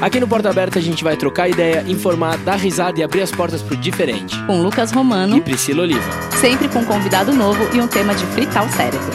Aqui no Porta Aberta a gente vai trocar ideia, informar, dar risada e abrir as portas pro diferente. Com Lucas Romano e Priscila Oliva. Sempre com um convidado novo e um tema de fritar o cérebro.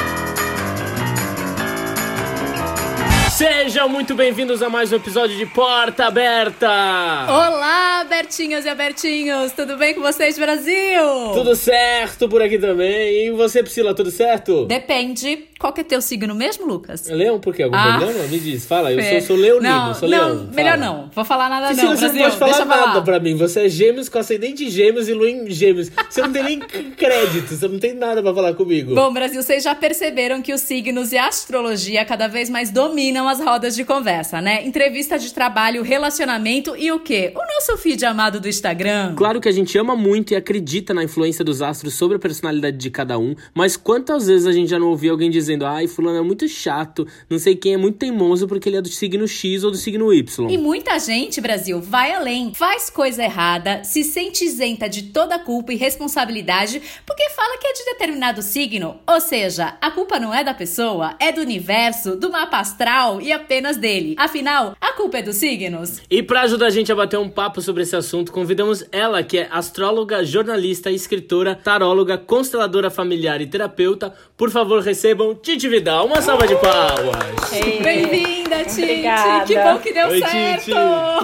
Sejam muito bem-vindos a mais um episódio de Porta Aberta! Olá, Abertinhos e Abertinhos! Tudo bem com vocês, Brasil? Tudo certo por aqui também. E você, Priscila, tudo certo? Depende. Qual que é teu signo mesmo, Lucas? Leão, por quê? Algum ah, problema? Me diz, fala. Eu sou, sou leonino, não, sou não, leão. Melhor fala. não. Vou falar nada Priscila, não, você Brasil. não pode falar nada falar. pra mim. Você é gêmeos com ascendente gêmeos e lua em gêmeos. Você não tem nem crédito, você não tem nada pra falar comigo. Bom, Brasil, vocês já perceberam que os signos e a astrologia cada vez mais dominam as rodas de conversa né? Entrevista de trabalho, relacionamento e o quê? O nosso feed amado do Instagram. Claro que a gente ama muito e acredita na influência dos astros sobre a personalidade de cada um, mas quantas vezes a gente já não ouviu alguém dizendo: ai, fulano é muito chato, não sei quem é muito teimoso porque ele é do signo X ou do signo Y. E muita gente, Brasil, vai além, faz coisa errada, se sente isenta de toda culpa e responsabilidade porque fala que é de determinado signo. Ou seja, a culpa não é da pessoa, é do universo, do mapa astral e apenas dele. Afinal, a culpa é dos signos. E para ajudar a gente a bater um papo sobre esse assunto, convidamos ela, que é astróloga, jornalista, escritora, taróloga, consteladora familiar e terapeuta. Por favor, recebam Titi Vidal. Uma salva de palmas. Bem-vinda, Titi. Obrigada. Que bom que deu Oi, certo. Titi.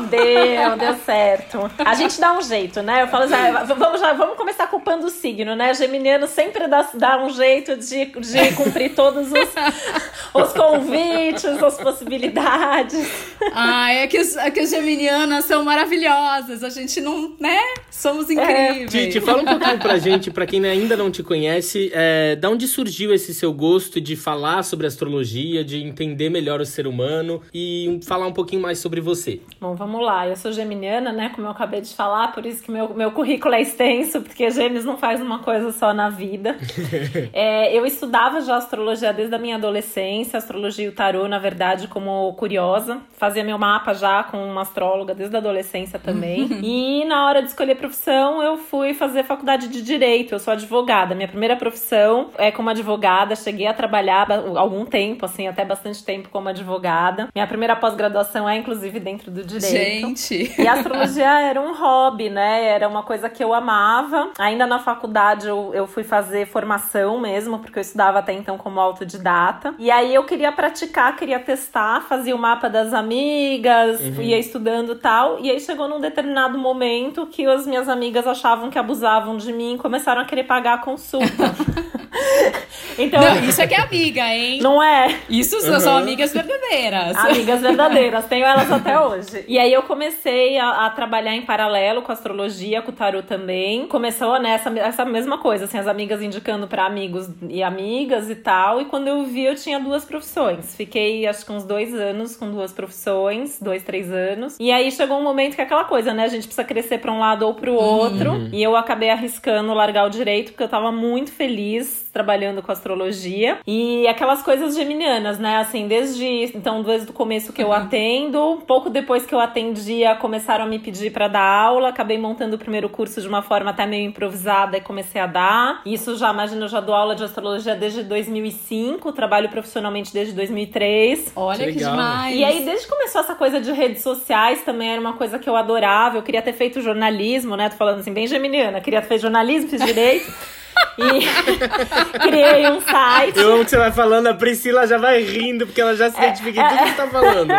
Deu, deu certo. A gente dá um jeito, né? Eu falo assim, ah, vamos, já, vamos começar culpando o signo, né? Geminiano sempre dá, dá um jeito de, de cumprir todos os, os convites, as possibilidades. Ah, é que, os, é que as geminianas são maravilhosas. A gente não, né? Somos é. incríveis. É. Titi, fala um pouquinho pra gente, pra quem ainda não te conhece, é, da onde surgiu esse seu gosto de falar sobre astrologia, de entender melhor o ser humano e falar um pouquinho mais sobre você? Bom, vamos lá. Eu sou geminiana, né? Como eu acabei de falar, por isso que meu, meu currículo é extenso, porque gêmeos não faz uma coisa só na vida. é, eu estudava já astrologia desde a minha adolescência, astrologia e o tarô, na verdade, como curiosa. Fazia meu mapa já com uma astróloga desde a adolescência também. E na hora de escolher profissão, eu fui fazer faculdade de direito. Eu sou advogada. Minha primeira profissão é como advogada. Cheguei a trabalhar algum tempo, assim, até bastante tempo como advogada. Minha primeira pós-graduação é, inclusive, dentro do direito. Gente! E a astrologia era um hobby, né? Era uma coisa que eu amava. Ainda na faculdade eu, eu fui fazer formação mesmo, porque eu estudava até então como autodidata. E aí eu queria praticar, queria testar, fazer fazia o mapa das amigas, uhum. ia estudando tal. E aí chegou num determinado momento que as minhas amigas achavam que abusavam de mim e começaram a querer pagar a consulta. então, não, isso é que é amiga, hein? Não é? Isso uhum. são amigas verdadeiras. Amigas verdadeiras, tenho elas até hoje. E aí eu comecei a, a, trabalhar em paralelo com a astrologia, com o tarot também. Começou nessa né, essa mesma coisa, assim, as amigas indicando para amigos e amigas e tal. E quando eu vi, eu tinha duas profissões. Fiquei acho que uns dois anos com duas profissões, dois, três anos. E aí chegou um momento que é aquela coisa, né? A gente precisa crescer para um lado ou para o outro. Uhum. E eu acabei arriscando largar o direito porque eu tava muito feliz trabalhando com astrologia. E aquelas coisas geminianas, né? Assim, desde então, desde o começo que eu uhum. atendo, pouco depois que eu atendia, começaram a me pedir para dar aula. Acabei montando o primeiro curso de uma forma até meio improvisada e comecei a dar. Isso já, imagina, eu já dou aula de astrologia desde 2005, trabalho profissionalmente desde 2003. Olha que, que demais! E aí, desde que começou essa coisa de redes sociais, também era uma coisa que eu adorava. Eu queria ter feito jornalismo, né? Tô falando assim, bem geminiana. Queria ter feito jornalismo, fiz direito. E criei um site. Eu amo que você vai falando, a Priscila já vai rindo, porque ela já se identifica em tudo que você tá falando.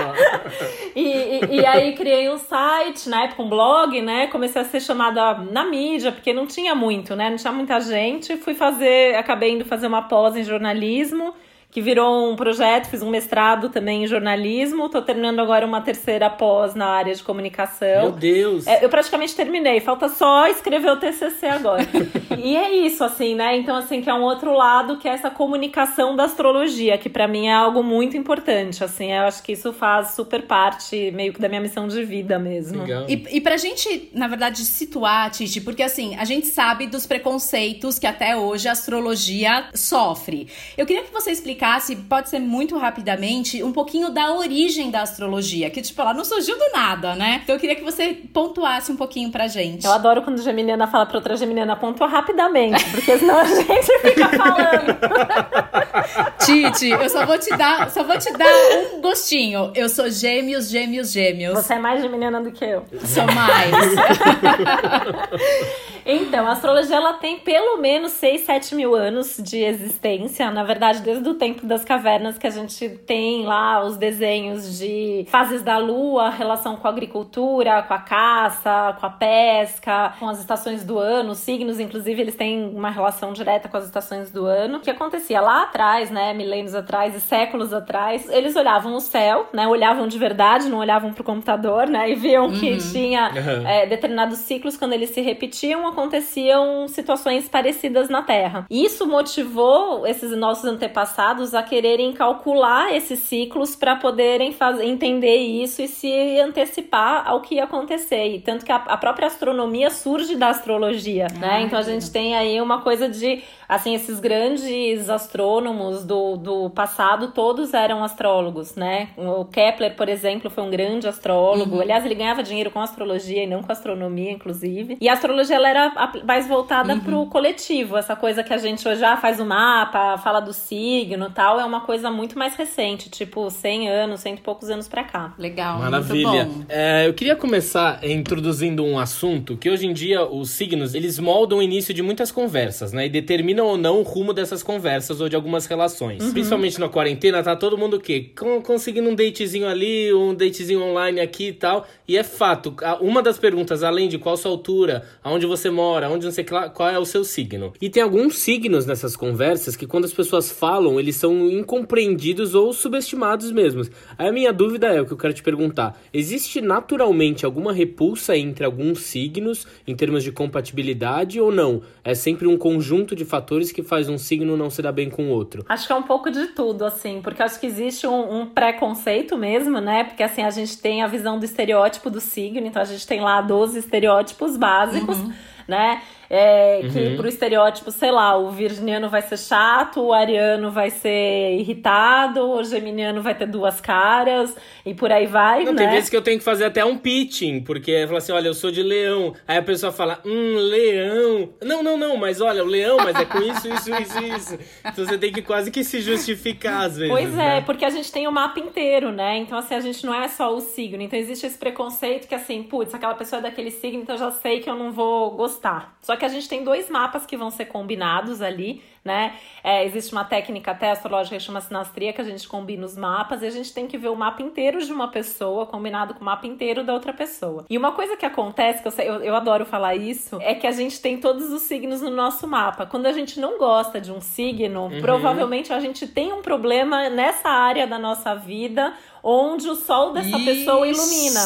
e, e, e, aí criei um site, na época um blog, né? Comecei a ser chamada na mídia, porque não tinha muito, né? Não tinha muita gente. Fui fazer, acabei indo fazer uma pós em jornalismo que virou um projeto, fiz um mestrado também em jornalismo, tô terminando agora uma terceira pós na área de comunicação. Meu Deus! É, eu praticamente terminei, falta só escrever o TCC agora. e é isso, assim, né? Então, assim, que é um outro lado, que é essa comunicação da astrologia, que para mim é algo muito importante, assim, eu acho que isso faz super parte, meio que da minha missão de vida mesmo. Legal. E, e pra gente, na verdade, situar, Titi, porque assim, a gente sabe dos preconceitos que até hoje a astrologia sofre. Eu queria que você explicasse explicasse, pode ser muito rapidamente, um pouquinho da origem da astrologia, que, tipo, ela não surgiu do nada, né? Então eu queria que você pontuasse um pouquinho pra gente. Eu adoro quando a Geminiana fala pra outra Geminiana, pontua rapidamente, porque senão a gente fica falando. Titi, eu só vou te dar, só vou te dar um gostinho. Eu sou gêmeos, gêmeos, gêmeos. Você é mais geminiana do que eu. Sou mais. então, a astrologia ela tem pelo menos 6, 7 mil anos de existência. Na verdade, desde o tempo das cavernas que a gente tem lá os desenhos de fases da lua, relação com a agricultura, com a caça, com a pesca, com as estações do ano, os signos, inclusive, eles têm uma relação direta com as estações do ano. O que acontecia lá atrás, né, milênios atrás e séculos atrás, eles olhavam o céu, né, olhavam de verdade, não olhavam pro computador, né, e viam uhum. que tinha é, determinados ciclos, quando eles se repetiam, aconteciam situações parecidas na Terra. Isso motivou esses nossos antepassados a quererem calcular esses ciclos para poderem fazer, entender isso e se antecipar ao que ia acontecer. E tanto que a, a própria astronomia surge da astrologia, né? Ah, então a gente tem aí uma coisa de assim, esses grandes astrônomos do, do passado, todos eram astrólogos, né? O Kepler, por exemplo, foi um grande astrólogo. Uhum. Aliás, ele ganhava dinheiro com astrologia e não com astronomia, inclusive. E a astrologia, ela era mais voltada uhum. pro coletivo. Essa coisa que a gente hoje já ah, faz o mapa, fala do signo e tal, é uma coisa muito mais recente, tipo 100 anos, cento e poucos anos pra cá. Legal, Maravilha. É, eu queria começar introduzindo um assunto que hoje em dia os signos, eles moldam o início de muitas conversas, né? E determinam determinam ou não o rumo dessas conversas ou de algumas relações. Uhum. Principalmente na quarentena, tá todo mundo o quê? conseguindo um datezinho ali, um datezinho online aqui e tal. E é fato, uma das perguntas, além de qual sua altura, aonde você mora, onde não sei qual é o seu signo. E tem alguns signos nessas conversas que quando as pessoas falam, eles são incompreendidos ou subestimados mesmo. Aí a minha dúvida é o que eu quero te perguntar: existe naturalmente alguma repulsa entre alguns signos em termos de compatibilidade ou não? É sempre um conjunto de fatores fatores que faz um signo não se dar bem com o outro? Acho que é um pouco de tudo, assim, porque acho que existe um, um preconceito mesmo, né? Porque assim, a gente tem a visão do estereótipo do signo, então a gente tem lá 12 estereótipos básicos, uhum. Né? É, uhum. Que pro estereótipo, sei lá, o virginiano vai ser chato, o ariano vai ser irritado, o geminiano vai ter duas caras e por aí vai, não, né? Tem vezes que eu tenho que fazer até um pitching, porque fala assim, olha, eu sou de leão. Aí a pessoa fala, hum, leão. Não, não, não, mas olha, o leão, mas é com isso, isso, isso, isso. Então você tem que quase que se justificar às vezes. Pois é, né? porque a gente tem o mapa inteiro, né? Então assim, a gente não é só o signo. Então existe esse preconceito que assim, putz, aquela pessoa é daquele signo, então eu já sei que eu não vou gostar. Só que a gente tem dois mapas que vão ser combinados ali, né? É, existe uma técnica até astrológica que chama sinastria, que a gente combina os mapas e a gente tem que ver o mapa inteiro de uma pessoa combinado com o mapa inteiro da outra pessoa. E uma coisa que acontece, que eu, sei, eu, eu adoro falar isso, é que a gente tem todos os signos no nosso mapa. Quando a gente não gosta de um signo, uhum. provavelmente a gente tem um problema nessa área da nossa vida onde o sol dessa Ixi. pessoa ilumina.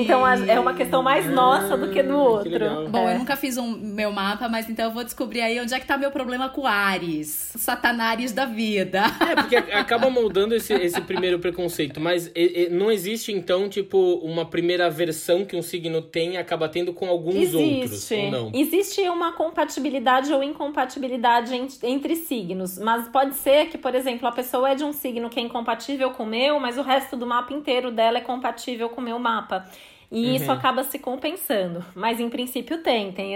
Então é uma questão mais nossa do que do ah, outro. Que Bom, é. eu nunca fiz um meu mapa, mas então eu vou descobrir aí onde é que tá meu problema com Ares, Satanares da vida. É, porque acaba moldando esse, esse primeiro preconceito, mas e, e, não existe então, tipo, uma primeira versão que um signo tem acaba tendo com alguns existe. outros, ou não? Existe uma compatibilidade ou incompatibilidade entre signos, mas pode ser que, por exemplo, a pessoa é de um signo que é incompatível com o meu, mas o resto resto do mapa inteiro dela é compatível com o meu mapa. E uhum. isso acaba se compensando. Mas em princípio tem. Tem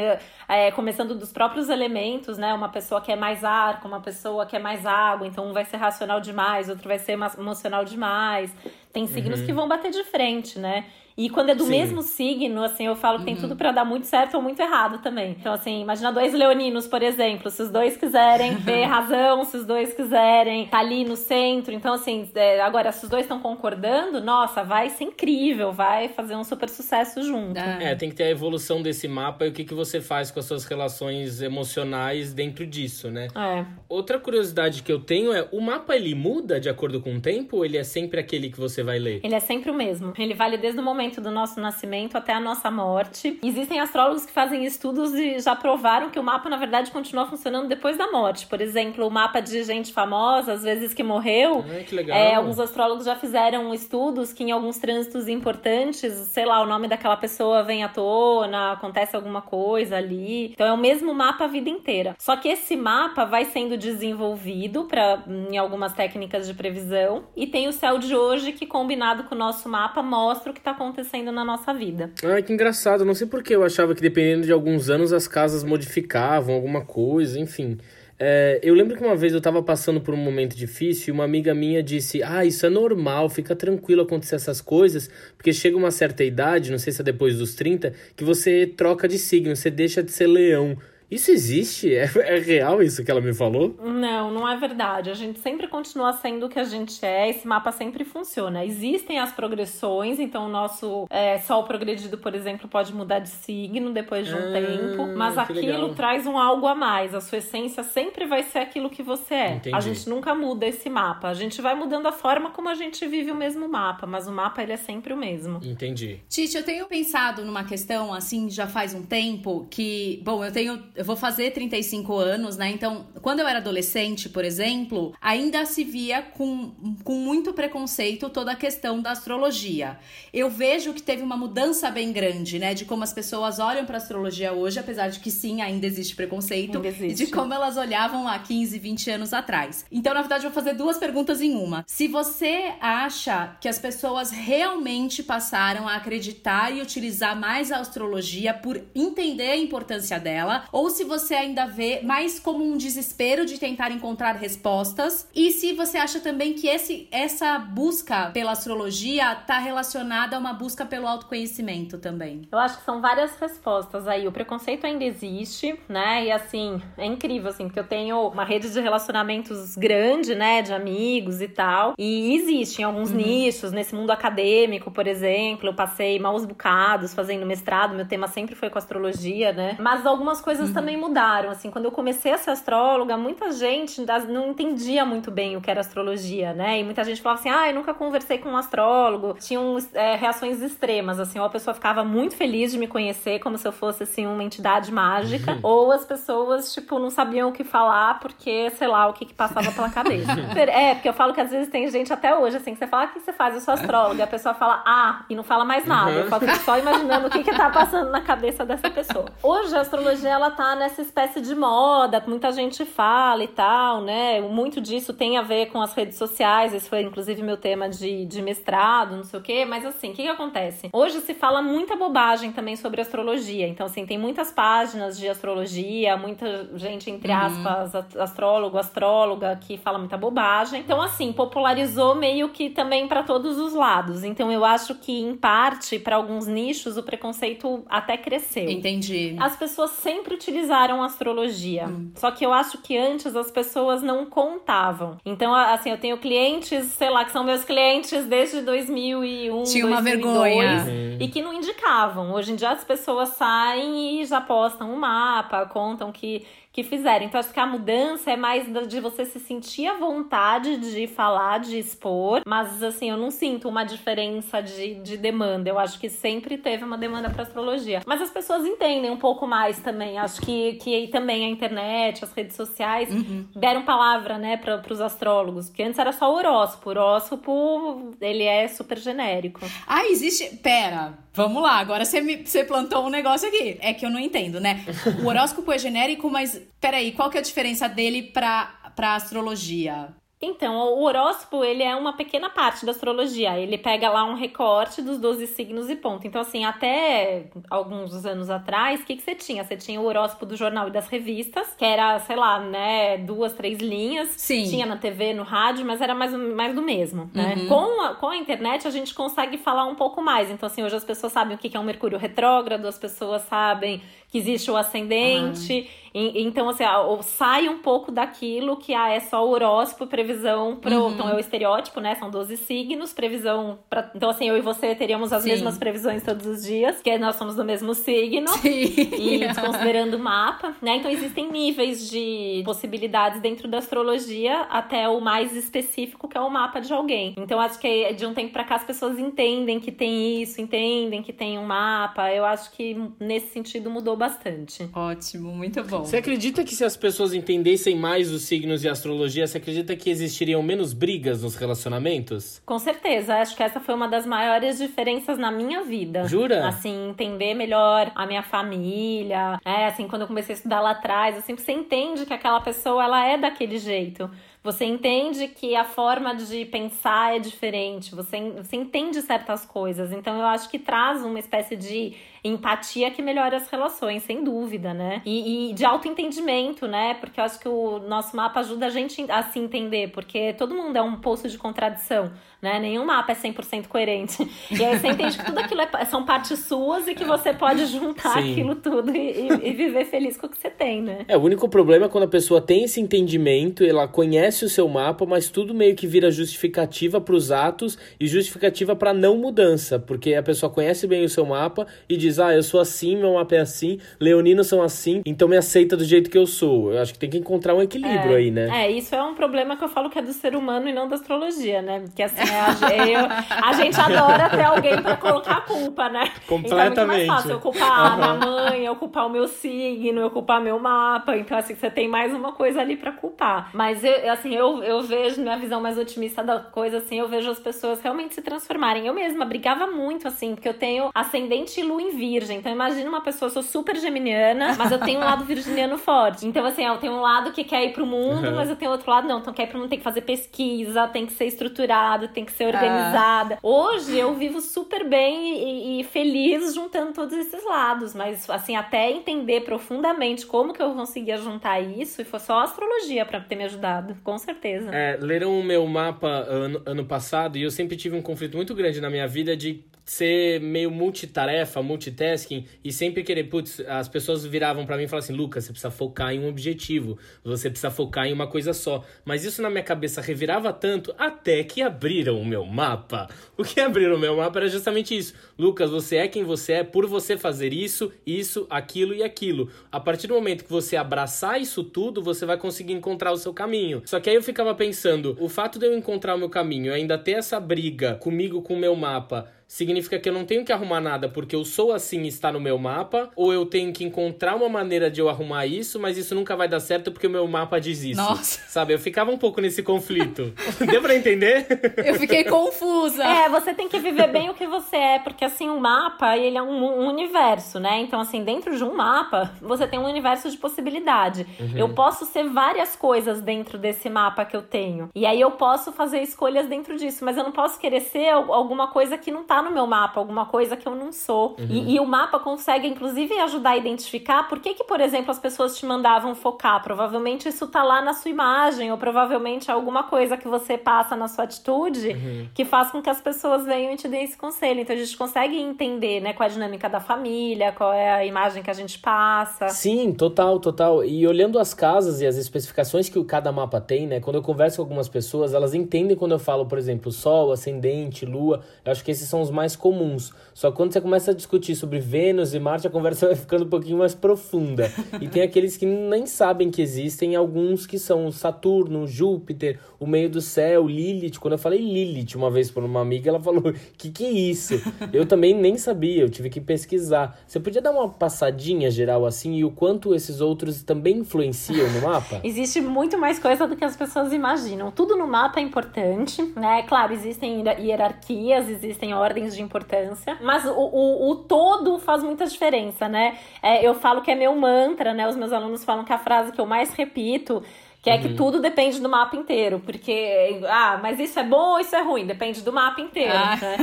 é, começando dos próprios elementos, né? Uma pessoa que é mais ar, uma pessoa que é mais água, então um vai ser racional demais, outro vai ser emocional demais. Tem signos uhum. que vão bater de frente, né? E quando é do Sim. mesmo signo, assim, eu falo que tem uhum. tudo para dar muito certo ou muito errado também. Então, assim, imagina dois leoninos, por exemplo. Se os dois quiserem ter razão, se os dois quiserem estar tá ali no centro. Então, assim, é, agora, se os dois estão concordando, nossa, vai ser incrível, vai fazer um super sucesso junto. É, é tem que ter a evolução desse mapa e o que, que você faz com as suas relações emocionais dentro disso, né? É. Outra curiosidade que eu tenho é, o mapa, ele muda de acordo com o tempo ou ele é sempre aquele que você vai ler? Ele é sempre o mesmo. Ele vale desde o momento momento do nosso nascimento até a nossa morte. Existem astrólogos que fazem estudos e já provaram que o mapa, na verdade, continua funcionando depois da morte. Por exemplo, o mapa de gente famosa, às vezes que morreu. Ai, que legal. É, alguns astrólogos já fizeram estudos que em alguns trânsitos importantes, sei lá, o nome daquela pessoa vem à tona, acontece alguma coisa ali. Então é o mesmo mapa a vida inteira. Só que esse mapa vai sendo desenvolvido para em algumas técnicas de previsão e tem o céu de hoje que combinado com o nosso mapa mostra o que está acontecendo acontecendo na nossa vida. Ai, que engraçado. Não sei por que eu achava que dependendo de alguns anos as casas modificavam alguma coisa, enfim. É, eu lembro que uma vez eu tava passando por um momento difícil e uma amiga minha disse: Ah, isso é normal, fica tranquilo acontecer essas coisas, porque chega uma certa idade, não sei se é depois dos 30, que você troca de signo, você deixa de ser leão. Isso existe? É, é, real isso que ela me falou? Não, não é verdade. A gente sempre continua sendo o que a gente é, esse mapa sempre funciona. Existem as progressões, então o nosso é, sol progredido, por exemplo, pode mudar de signo depois de um ah, tempo, mas aquilo legal. traz um algo a mais. A sua essência sempre vai ser aquilo que você é. Entendi. A gente nunca muda esse mapa. A gente vai mudando a forma como a gente vive o mesmo mapa, mas o mapa ele é sempre o mesmo. Entendi. Tite, eu tenho pensado numa questão assim já faz um tempo que, bom, eu tenho eu vou fazer 35 anos, né? Então, quando eu era adolescente, por exemplo, ainda se via com, com muito preconceito toda a questão da astrologia. Eu vejo que teve uma mudança bem grande, né? De como as pessoas olham para astrologia hoje, apesar de que sim, ainda existe preconceito, ainda existe. e de como elas olhavam há 15, 20 anos atrás. Então, na verdade, eu vou fazer duas perguntas em uma. Se você acha que as pessoas realmente passaram a acreditar e utilizar mais a astrologia por entender a importância dela, ou se você ainda vê mais como um desespero de tentar encontrar respostas e se você acha também que esse, essa busca pela astrologia está relacionada a uma busca pelo autoconhecimento também. Eu acho que são várias respostas aí. O preconceito ainda existe, né? E assim, é incrível, assim, porque eu tenho uma rede de relacionamentos grande, né? De amigos e tal. E existem alguns uhum. nichos nesse mundo acadêmico, por exemplo. Eu passei maus bocados fazendo mestrado, meu tema sempre foi com astrologia, né? Mas algumas coisas uhum também mudaram. Assim, quando eu comecei a ser astróloga, muita gente não entendia muito bem o que era astrologia, né? E muita gente falava assim: ah, eu nunca conversei com um astrólogo. Tinham é, reações extremas, assim, ou a pessoa ficava muito feliz de me conhecer, como se eu fosse, assim, uma entidade mágica, ou as pessoas, tipo, não sabiam o que falar porque, sei lá, o que, que passava pela cabeça. é, porque eu falo que às vezes tem gente até hoje, assim, que você fala, o que você faz? Eu sou astróloga. A pessoa fala, ah, e não fala mais nada. Eu fico só imaginando o que que tá passando na cabeça dessa pessoa. Hoje a astrologia, ela tá nessa espécie de moda, muita gente fala e tal, né? Muito disso tem a ver com as redes sociais, esse foi inclusive meu tema de, de mestrado, não sei o quê, mas assim, o que, que acontece? Hoje se fala muita bobagem também sobre astrologia, então assim, tem muitas páginas de astrologia, muita gente, entre uhum. aspas, astrólogo, astróloga, que fala muita bobagem. Então assim, popularizou meio que também para todos os lados. Então eu acho que em parte, para alguns nichos, o preconceito até cresceu. Entendi. As pessoas sempre utilizaram utilizaram astrologia. Hum. Só que eu acho que antes as pessoas não contavam. Então, assim, eu tenho clientes, sei lá, que são meus clientes desde 2001, Tinha 2002, uma vergonha. E que não indicavam. Hoje em dia as pessoas saem e já postam um mapa, contam que que fizeram. Então, acho que a mudança é mais de você se sentir à vontade de falar, de expor, mas assim, eu não sinto uma diferença de, de demanda. Eu acho que sempre teve uma demanda para astrologia. Mas as pessoas entendem um pouco mais também. Acho que, que também a internet, as redes sociais uhum. deram palavra, né, para os astrólogos. Porque antes era só o horóscopo. O horóscopo, ele é super genérico. Ah, existe. Pera, vamos lá. Agora você, me, você plantou um negócio aqui. É que eu não entendo, né? O horóscopo é genérico, mas peraí, qual que é a diferença dele pra, pra astrologia? Então, o horóscopo, ele é uma pequena parte da astrologia. Ele pega lá um recorte dos 12 signos e ponto. Então, assim, até alguns anos atrás, o que, que você tinha? Você tinha o horóscopo do jornal e das revistas, que era, sei lá, né, duas, três linhas. Sim. Tinha na TV, no rádio, mas era mais, mais do mesmo, né? Uhum. Com, a, com a internet, a gente consegue falar um pouco mais. Então, assim, hoje as pessoas sabem o que é um Mercúrio retrógrado, as pessoas sabem que existe o ascendente. Uhum. E, então, assim, sai um pouco daquilo que ah, é só o horóscopo, previsão pro. Uhum. Então, é o estereótipo, né? São 12 signos, previsão. Pra, então, assim, eu e você teríamos as Sim. mesmas previsões todos os dias, que nós somos do mesmo signo. Sim. E considerando o mapa, né? Então, existem níveis de possibilidades dentro da astrologia até o mais específico, que é o mapa de alguém. Então, acho que de um tempo pra cá as pessoas entendem que tem isso, entendem que tem um mapa. Eu acho que nesse sentido mudou bastante. Ótimo, muito bom. Você acredita que se as pessoas entendessem mais os signos e a astrologia, você acredita que existiriam menos brigas nos relacionamentos? Com certeza. Acho que essa foi uma das maiores diferenças na minha vida. Jura? Assim, entender melhor a minha família. É, assim, quando eu comecei a estudar lá atrás, assim, você entende que aquela pessoa, ela é daquele jeito. Você entende que a forma de pensar é diferente, você, você entende certas coisas. Então eu acho que traz uma espécie de empatia que melhora as relações, sem dúvida, né? E, e de autoentendimento, né? Porque eu acho que o nosso mapa ajuda a gente a se entender, porque todo mundo é um poço de contradição, né? Nenhum mapa é 100% coerente. E aí você entende que tudo aquilo é, são partes suas e que você pode juntar Sim. aquilo tudo e, e, viver feliz com o que você tem, né? É, o único problema é quando a pessoa tem esse entendimento, ela conhece o seu mapa, mas tudo meio que vira justificativa para os atos e justificativa para não mudança, porque a pessoa conhece bem o seu mapa e diz diz, ah, eu sou assim, meu mapa é assim, leoninos são assim, então me aceita do jeito que eu sou. Eu acho que tem que encontrar um equilíbrio é, aí, né? É, isso é um problema que eu falo que é do ser humano e não da astrologia, né? Porque assim, a, eu, a gente adora ter alguém pra colocar a culpa, né? Completamente. Então é muito mais fácil eu culpar uhum. a mãe, eu culpar o meu signo, eu culpar meu mapa. Então, assim, você tem mais uma coisa ali pra culpar. Mas, eu, assim, eu, eu vejo, minha visão mais otimista da coisa, assim, eu vejo as pessoas realmente se transformarem. Eu mesma brigava muito, assim, porque eu tenho ascendente e lua em virgem. Então imagina uma pessoa, eu sou super geminiana, mas eu tenho um lado virginiano forte. Então, assim, eu tenho um lado que quer ir pro mundo, uhum. mas eu tenho outro lado, não. Então, quer ir pro mundo, tem que fazer pesquisa, tem que ser estruturado, tem que ser organizada. Ah. Hoje eu vivo super bem e, e, feliz juntando todos esses lados, mas assim, até entender profundamente como que eu conseguia juntar isso, e foi só a astrologia para ter me ajudado, com certeza. É, leram o meu mapa ano, ano passado e eu sempre tive um conflito muito grande na minha vida de ser meio multitarefa, multitasking e sempre querer, putz, as pessoas viravam para mim e falavam assim, Lucas, você precisa focar em um objetivo, você precisa focar em uma coisa só. Mas isso na minha cabeça revirava tanto até que abriram o meu mapa. O que abriram o meu mapa era justamente isso. Lucas, você é quem você é por você fazer isso, isso, aquilo e aquilo. A partir do momento que você abraçar isso tudo, você vai conseguir encontrar o seu caminho. Só que aí eu ficava pensando, o fato de eu encontrar o meu caminho ainda ter essa briga comigo com o meu mapa significa que eu não tenho que arrumar nada porque eu sou assim e está no meu mapa, ou eu tenho que encontrar uma maneira de eu arrumar isso, mas isso nunca vai dar certo porque o meu mapa diz isso. Nossa. Sabe? Eu ficava um pouco nesse conflito. Deu pra entender? Eu fiquei confusa. É, você tem que viver bem o que você é, porque assim, o um mapa, ele é um, um, universo, né? Então, assim, dentro de um mapa, você tem um universo de possibilidade. Uhum. Eu posso ser várias coisas dentro desse mapa que eu tenho. E aí eu posso fazer escolhas dentro disso, mas eu não posso querer ser alguma coisa que não tá no meu mapa, alguma coisa que eu não sou. Uhum. E, e, o mapa consegue, inclusive, ajudar a identificar por que, que, por exemplo, as pessoas te mandavam focar. Provavelmente isso tá lá na sua imagem, ou provavelmente alguma coisa que você passa na sua atitude uhum. que faz com que as pessoas venham e te deem esse conselho. Então a gente consegue entender, né, qual é a dinâmica da família, qual é a imagem que a gente passa. Sim, total, total. E olhando as casas e as especificações que cada mapa tem, né, quando eu converso com algumas pessoas, elas entendem quando eu falo, por exemplo, Sol, Ascendente, Lua. Eu acho que esses são os mais comuns. Só que quando você começa a discutir sobre Vênus e Marte, a conversa vai ficando um pouquinho mais profunda. E tem aqueles que nem sabem que existem, alguns que são Saturno, Júpiter, o meio do céu, Lilith. Quando eu falei Lilith uma vez para uma amiga, ela falou: que que é isso? Eu também nem sabia, eu tive que pesquisar. Você podia dar uma passadinha geral assim e o quanto esses outros também influenciam no mapa? Existe muito mais coisa do que as pessoas imaginam. Tudo no mapa é importante, né? Claro, existem hierarquias, existem ordens de importância, mas o, o, o todo faz muita diferença, né? É, eu falo que é meu mantra, né? Os meus alunos falam que a frase que eu mais repito que é uhum. que tudo depende do mapa inteiro. Porque, ah, mas isso é bom ou isso é ruim? Depende do mapa inteiro. Ah. Né?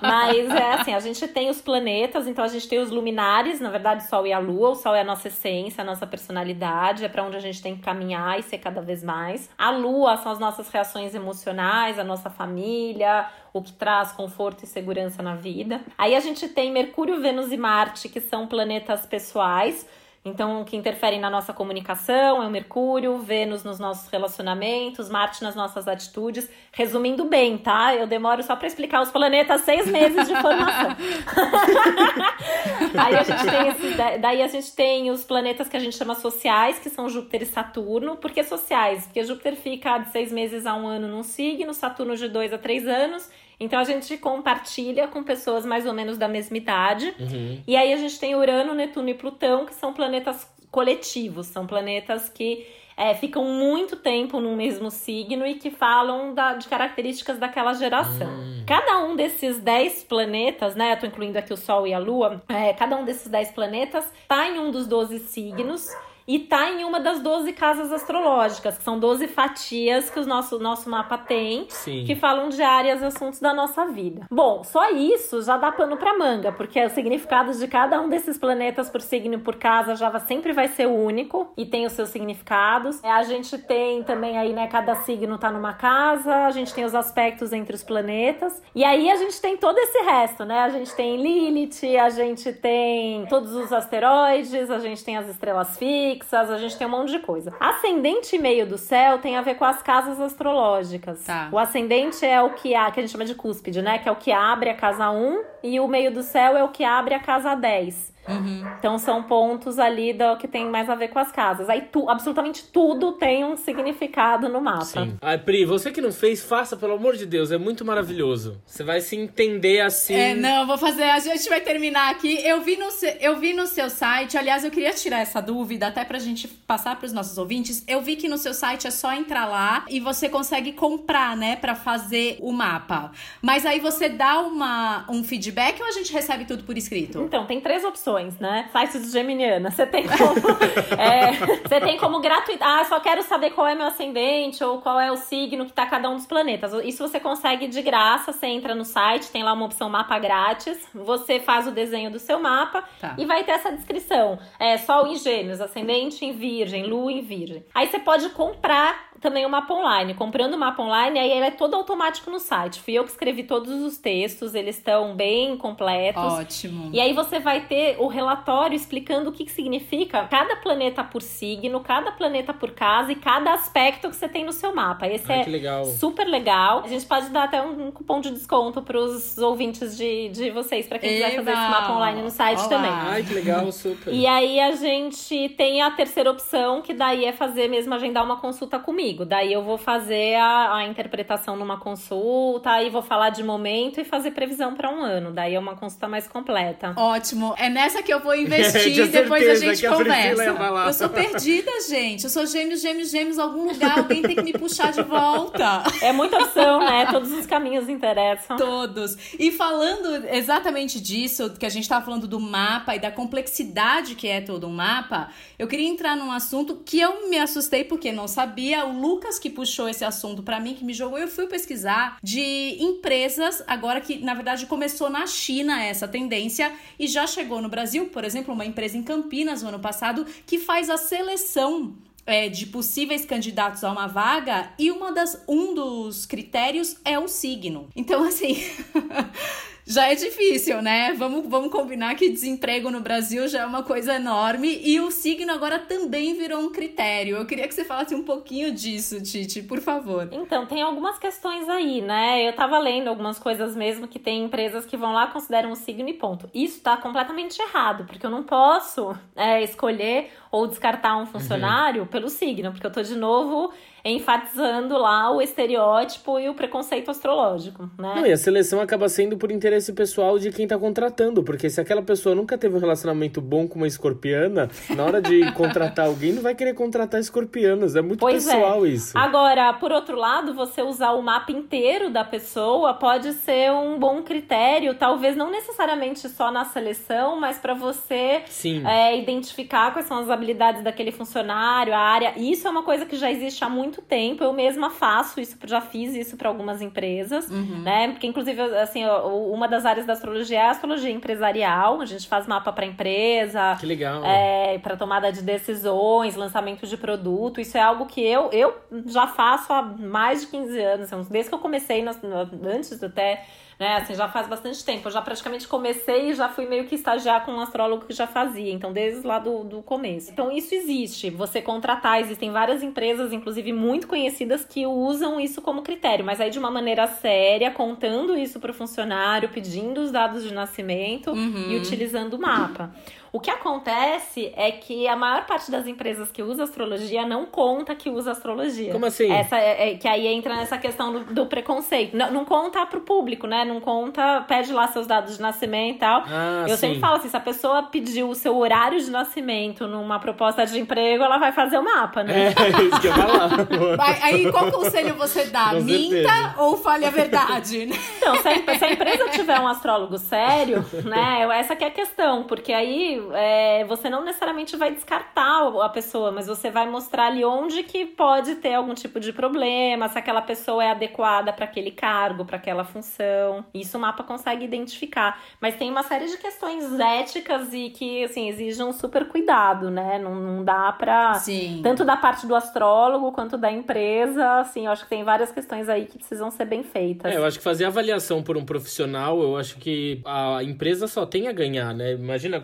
mas é assim, a gente tem os planetas, então a gente tem os luminares, na verdade, o Sol e a Lua. O Sol é a nossa essência, a nossa personalidade, é para onde a gente tem que caminhar e ser cada vez mais. A Lua são as nossas reações emocionais, a nossa família, o que traz conforto e segurança na vida. Aí a gente tem Mercúrio, Vênus e Marte, que são planetas pessoais então, o que interfere na nossa comunicação é o Mercúrio, Vênus nos nossos relacionamentos, Marte nas nossas atitudes. Resumindo bem, tá? Eu demoro só para explicar os planetas seis meses de formação. Aí a gente tem esses, daí a gente tem os planetas que a gente chama sociais, que são Júpiter e Saturno. Por que sociais? Porque Júpiter fica de seis meses a um ano num signo, Saturno de dois a três anos então a gente compartilha com pessoas mais ou menos da mesma idade. Uhum. E aí a gente tem Urano, Netuno e Plutão, que são planetas coletivos, são planetas que é, ficam muito tempo no mesmo signo e que falam da, de características daquela geração. Uhum. Cada um desses 10 planetas, né? Eu tô incluindo aqui o Sol e a Lua, é, cada um desses 10 planetas tá em um dos 12 signos. E tá em uma das 12 casas astrológicas, que são 12 fatias que o nosso, nosso mapa tem, Sim. que falam de áreas e assuntos da nossa vida. Bom, só isso já dá pano pra manga, porque o significado de cada um desses planetas por signo e por casa já sempre vai ser único e tem os seus significados. A gente tem também aí, né, cada signo tá numa casa, a gente tem os aspectos entre os planetas, e aí a gente tem todo esse resto, né? A gente tem Lilith, a gente tem todos os asteroides, a gente tem as estrelas fixas, a gente tem um monte de coisa. Ascendente e meio do céu tem a ver com as casas astrológicas. Tá. O ascendente é o que, a, que a gente chama de cúspide, né? Que é o que abre a casa 1, e o meio do céu é o que abre a casa 10. Então são pontos ali do que tem mais a ver com as casas. Aí tu, absolutamente tudo tem um significado no mapa. Sim. Ai, Pri, você que não fez, faça, pelo amor de Deus. É muito maravilhoso. Você vai se entender assim. É, não, vou fazer. A gente vai terminar aqui. Eu vi no, eu vi no seu site, aliás, eu queria tirar essa dúvida, até pra gente passar pros nossos ouvintes. Eu vi que no seu site é só entrar lá e você consegue comprar, né, Pra fazer o mapa. Mas aí você dá uma, um feedback ou a gente recebe tudo por escrito? Então, tem três opções, né? Sites Geminiana. Você tem como. é, você tem como gratuito. Ah, só quero saber qual é meu ascendente ou qual é o signo que tá cada um dos planetas. Isso você consegue de graça. Você entra no site, tem lá uma opção mapa grátis. Você faz o desenho do seu mapa Tá. e vai ter essa descrição. É Sol em Gêmeos, ascendente em Virgem, Lua em Virgem. Aí você pode comprar também o mapa online. Comprando o mapa online, aí ele é todo automático no site. Fui eu que escrevi todos os textos, eles estão bem completos. Ótimo. E aí você vai ter o relatório explicando o que, que significa cada planeta por signo, cada planeta por casa e cada aspecto que você tem no seu mapa. Esse Ai, é legal. super legal. A gente pode dar até um, um cupom de desconto pros ouvintes de, de vocês, pra quem quiser fazer esse mapa online no site Olá. também. Ai, que legal, super. E aí a gente tem a terceira opção, que daí é fazer mesmo agendar uma consulta comigo. Daí eu vou fazer a, a interpretação numa consulta, aí vou falar de momento e fazer previsão pra um ano. Daí é uma consulta mais completa. Ótimo. É nessa que eu vou investir Tinha e depois a gente a conversa. Eu sou perdida, gente. Eu sou gêmeos, gêmeos, gêmeos. Algum lugar alguém tem que me puxar de volta. É muita opção, né? Todos os caminhos interessam. Todos. E falando exatamente disso, que a gente tava falando do mapa e da complexidade que é todo um mapa, eu queria entrar num assunto que eu me assustei porque não sabia. O Lucas que puxou esse assunto pra mim, que me jogou, eu fui pesquisar de empresas, agora que na verdade começou na China essa tendência e já chegou no Brasil, por exemplo, uma empresa em Campinas no ano passado que faz a seleção é, de possíveis candidatos a uma vaga e uma das, um dos critérios é o signo. Então, assim, já é difícil, né? Vamos, vamos combinar que desemprego no Brasil já é uma coisa enorme e o signo agora também virou um critério. Eu queria que você falasse um pouquinho disso, Titi, por favor. Então, tem algumas questões aí, né? Eu tava lendo algumas coisas mesmo que tem empresas que vão lá, consideram o signo e ponto. Isso tá completamente errado, porque eu não posso é, escolher ou descartar um funcionário pelo signo, porque eu tô de novo enfatizando lá o estereótipo e o preconceito astrológico, né? Não, e a seleção acaba sendo por interesse pessoal de quem tá contratando, porque se aquela pessoa nunca teve um relacionamento bom com uma escorpiana, na hora de contratar alguém, não vai querer contratar escorpianos. É muito Pois pessoal é. isso. Agora, por outro lado, você usar o mapa inteiro da pessoa pode ser um bom critério, talvez não necessariamente só na seleção, mas para você Sim. é, identificar quais são as habilidades daquele funcionário, a área. Isso é uma coisa que já existe há muito tempo. Eu mesma faço isso, já fiz isso para algumas empresas, né? Porque inclusive assim, uma das áreas da astrologia é a astrologia empresarial. A gente faz mapa para empresa, Que legal. é, para tomada de decisões, lançamento de produto. Isso é algo que eu, eu já faço há mais de 15 anos, assim, desde que eu comecei, antes até, né, assim, já faz bastante tempo. Eu já praticamente comecei e já fui meio que estagiar com um astrólogo que já fazia, então desde lá do, do começo. Então isso existe, você contratar, existem várias empresas, inclusive muito conhecidas, que usam isso como critério, mas aí de uma maneira séria, contando isso para o funcionário, pedindo os dados de nascimento e utilizando o mapa. O que acontece é que a maior parte das empresas que usa astrologia não conta que usa astrologia. Como assim? Essa é, é- que aí entra nessa questão do, do preconceito. Não, não conta pro público, né? Não conta, pede lá seus dados de nascimento e tal. Ah, Eu sim. sempre falo assim, se a pessoa pediu o seu horário de nascimento numa proposta de emprego, ela vai fazer o mapa, né? É isso que eu. Aí, aí, qual conselho você dá? Com Minta certeza. ou fale a verdade? Então, se a, se a empresa tiver um astrólogo sério, né? Essa que é a questão, porque aí é, você não necessariamente vai descartar a pessoa, mas você vai mostrar ali onde que pode ter algum tipo de problema, se aquela pessoa é adequada para aquele cargo, para aquela função. Isso o mapa consegue identificar. Mas tem uma série de questões éticas e que, assim, exigem um super cuidado, né? Não, não dá pra. Sim. Tanto da parte do astrólogo quanto da empresa, assim, eu acho que tem várias questões aí que precisam ser bem feitas. É, eu acho que fazer avaliação por um profissional, eu acho que a empresa só tem a ganhar, né? Imagina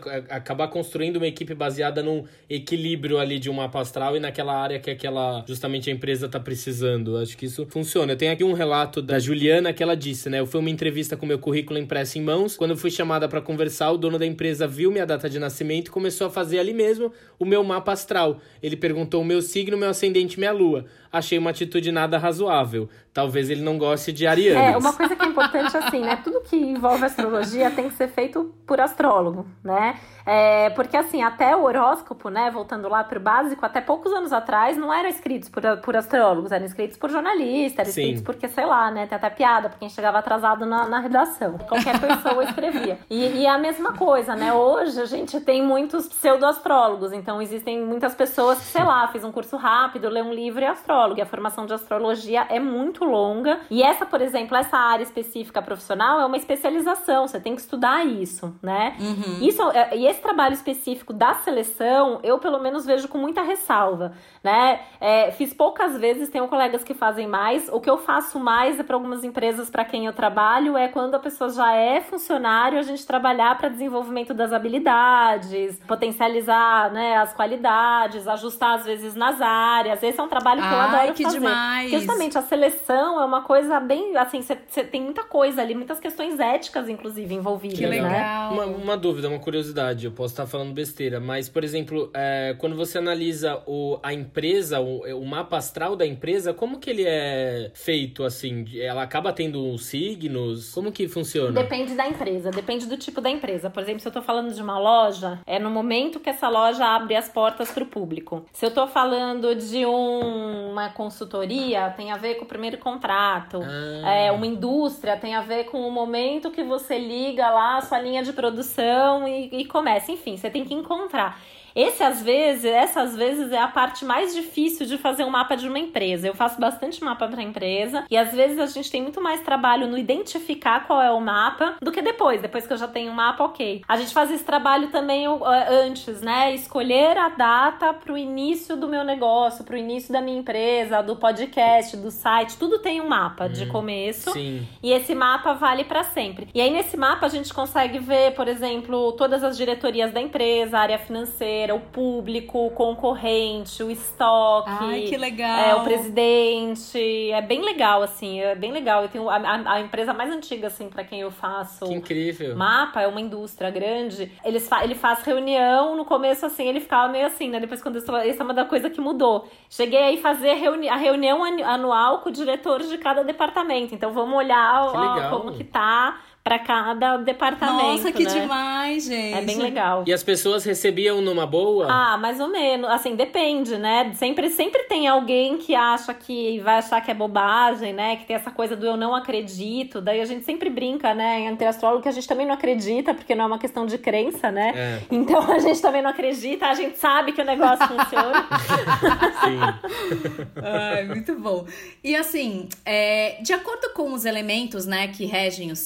acabar construindo uma equipe baseada num equilíbrio ali de um mapa astral e naquela área que aquela justamente a empresa tá precisando. Acho que isso funciona. Eu tenho aqui um relato da Juliana que ela disse, né? Eu fui uma entrevista com meu currículo impresso em mãos. Quando eu fui chamada para conversar, o dono da empresa viu minha data de nascimento e começou a fazer ali mesmo o meu mapa astral. Ele perguntou o meu signo, meu ascendente, minha lua. Achei uma atitude nada razoável. Talvez ele não goste de arianos. É, uma coisa que é importante assim, né? Tudo que envolve astrologia tem que ser feito por astrólogo, né? É, porque assim, até o horóscopo, né, voltando lá pro básico, até poucos anos atrás não eram escritos por, por astrólogos, eram escritos por jornalistas, eram Sim. escritos porque, sei lá, né, tem até piada pra quem chegava atrasado na, na redação. Qualquer pessoa escrevia. E, e a mesma coisa, né, hoje a gente tem muitos pseudo-astrólogos, então existem muitas pessoas que, sei lá, fez um curso rápido, lê um livro e é astrólogo, e a formação de astrologia é muito longa, e essa, por exemplo, essa área específica profissional é uma especialização, você tem que estudar isso, né? Uhum. Isso, é, e esse trabalho específico da seleção, eu pelo menos vejo com muita ressalva, né? É, fiz poucas vezes, tenho colegas que fazem mais. O que eu faço mais é para algumas empresas para quem eu trabalho é quando a pessoa já é funcionário, a gente trabalhar para desenvolvimento das habilidades, potencializar, né, as qualidades, ajustar às vezes nas áreas. Esse é um trabalho que eu Ai, adoro que fazer. demais. Porque justamente a seleção é uma coisa bem, assim, você tem muita coisa ali, muitas questões éticas inclusive envolvidas, Que né? legal. Uma, uma dúvida, uma curiosidade, eu posso estar falando besteira, mas, por exemplo, é, quando você analisa o, a empresa, o, o mapa astral da empresa, como que ele é feito, assim? Ela acaba tendo signos? Como que funciona? Depende da empresa, depende do tipo da empresa. Por exemplo, se eu tô falando de uma loja, é no momento que essa loja abre as portas para o público. Se eu tô falando de um- uma consultoria, tem a ver com o primeiro contrato. Ah. É, uma indústria tem a ver com o momento que você liga lá a sua linha de produção e, e começa. Enfim, você tem que encontrar. Esse, às vezes, essa às vezes é a parte mais difícil de fazer um mapa de uma empresa. Eu faço bastante mapa para empresa e às vezes a gente tem muito mais trabalho no identificar qual é o mapa do que depois. Depois que eu já tenho um mapa, ok. A gente faz esse trabalho também uh, antes, né? Escolher a data para o início do meu negócio, para o início da minha empresa, do podcast, do site. Tudo tem um mapa de começo. Sim. E esse mapa vale para sempre. E aí nesse mapa a gente consegue ver, por exemplo, todas as diretorias da empresa, área financeira, o público, o concorrente, o estoque. Ai, que legal. É, o presidente. É bem legal, assim. É bem legal. Eu tenho a, a- a empresa mais antiga, assim, para quem eu faço. Que incrível. Mapa é uma indústria grande. Eles fa ele faz reunião, no começo, assim, ele ficava meio assim, né? Depois, quando eu. Essa é uma da coisa que mudou. Cheguei aí fazer reuni a reunião anu- anual com o diretor de cada departamento. Então vamos olhar Que ó, como que tá para cada departamento. Nossa, que né? demais, gente. É bem legal. E as pessoas recebiam numa boa? Ah, mais ou menos. Assim, depende, né? Sempre, sempre tem alguém que acha que vai achar que é bobagem, né? Que tem essa coisa do eu não acredito. Daí a gente sempre brinca, né? Entre astrólogo que a gente também não acredita, porque não é uma questão de crença, né? É. Então a gente também não acredita, a gente sabe que o negócio funciona. Sim. Ai, muito bom. E assim, é, de acordo com os elementos, né, que regem os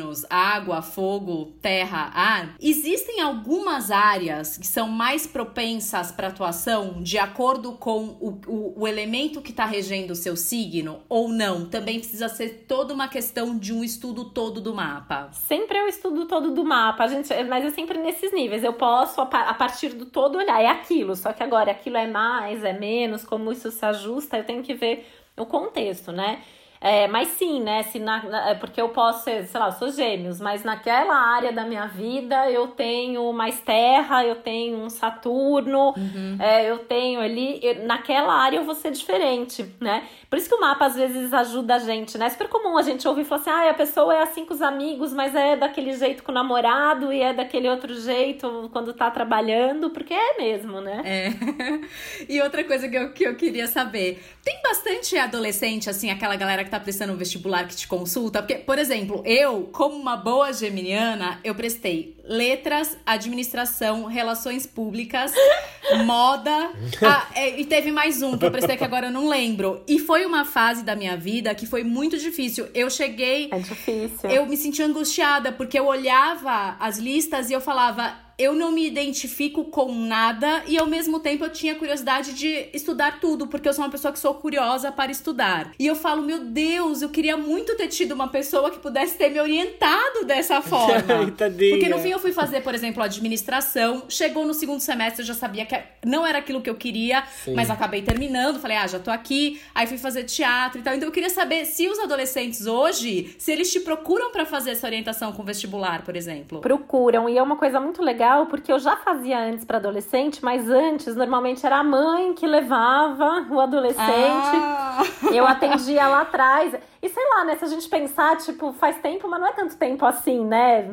signos, água, fogo, terra, ar, existem algumas áreas que são mais propensas para atuação de acordo com o, o, o elemento que está regendo o seu signo ou não? Também precisa ser toda uma questão de um estudo todo do mapa. Sempre é o estudo todo do mapa, gente, mas é sempre nesses níveis. Eu posso, a partir do todo, olhar, é aquilo. Só que agora, aquilo é mais, é menos, como isso se ajusta, eu tenho que ver o contexto, né? É, mas sim, né? Se na, na- é porque eu posso ser, sei lá, eu sou gêmeos, mas naquela área da minha vida eu tenho mais terra, eu tenho um Saturno, é, eu tenho ali. eu- naquela área eu vou ser diferente, né? Por isso que o mapa às vezes ajuda a gente, né? É super comum a gente ouvir falar assim: ah, a pessoa é assim com os amigos, mas é daquele jeito com o namorado e é daquele outro jeito quando tá trabalhando, porque é mesmo, né? É. E outra coisa que eu, que eu queria saber: tem bastante adolescente, assim, aquela galera que tá prestando um vestibular que te consulta? Porque, por exemplo, eu, como uma boa geminiana, eu prestei letras, administração, relações públicas, moda. Ah, é, e teve mais um que eu prestei que agora eu não lembro. E foi uma fase da minha vida que foi muito difícil. Eu cheguei. É difícil. Eu me sentia angustiada, porque eu olhava as listas e eu falava eu não me identifico com nada e ao mesmo tempo eu tinha curiosidade de estudar tudo, porque eu sou uma pessoa que sou curiosa para estudar. E eu falo, meu Deus, eu queria muito ter tido uma pessoa que pudesse ter me orientado dessa forma. porque no fim eu fui fazer, por exemplo, administração, chegou no segundo semestre eu já sabia que não era aquilo que eu queria, Sim. mas acabei terminando, falei, ah, já tô aqui, aí fui fazer teatro e tal. Então eu queria saber se os adolescentes hoje, se eles te procuram para fazer essa orientação com vestibular, por exemplo. Procuram, e é uma coisa muito legal legal porque eu já fazia antes para adolescente, mas antes normalmente era a mãe que levava o adolescente. Ah. Eu atendia lá atrás. E sei lá, né? Se a gente pensar, tipo, faz tempo, mas não é tanto tempo assim, né?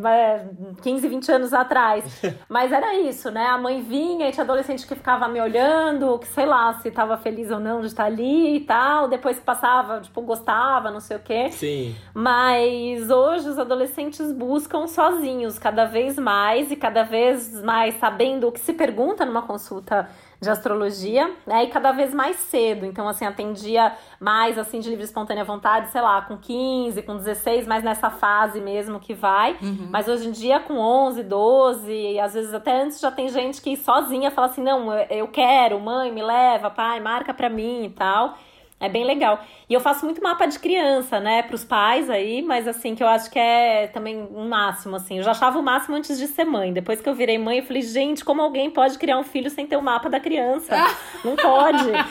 15, 20 anos atrás. Mas era isso, né? A mãe vinha e tinha adolescente que ficava me olhando, que sei lá, se tava feliz ou não de estar ali e tal. Depois que passava, tipo, gostava, não sei o quê. Sim. Mas hoje os adolescentes buscam sozinhos, cada vez mais e cada vez mais sabendo o que se pergunta numa consulta de astrologia, né? E cada vez mais cedo. Então, assim, atendia mais, assim, de livre espontânea vontade, sei lá, com 15, com 16, mas nessa fase mesmo que vai. Uhum. Mas hoje em dia, com 11, 12, e às vezes até antes já tem gente que sozinha fala assim: não, eu quero, mãe, me leva, pai, marca pra mim e tal. É bem legal. E eu faço muito mapa de criança, né, pros pais aí, mas assim, que eu acho que é também um máximo, assim. Eu já achava o máximo antes de ser mãe. Depois que eu virei mãe, eu falei, gente, como alguém pode criar um filho sem ter o um mapa da criança? Não pode, né?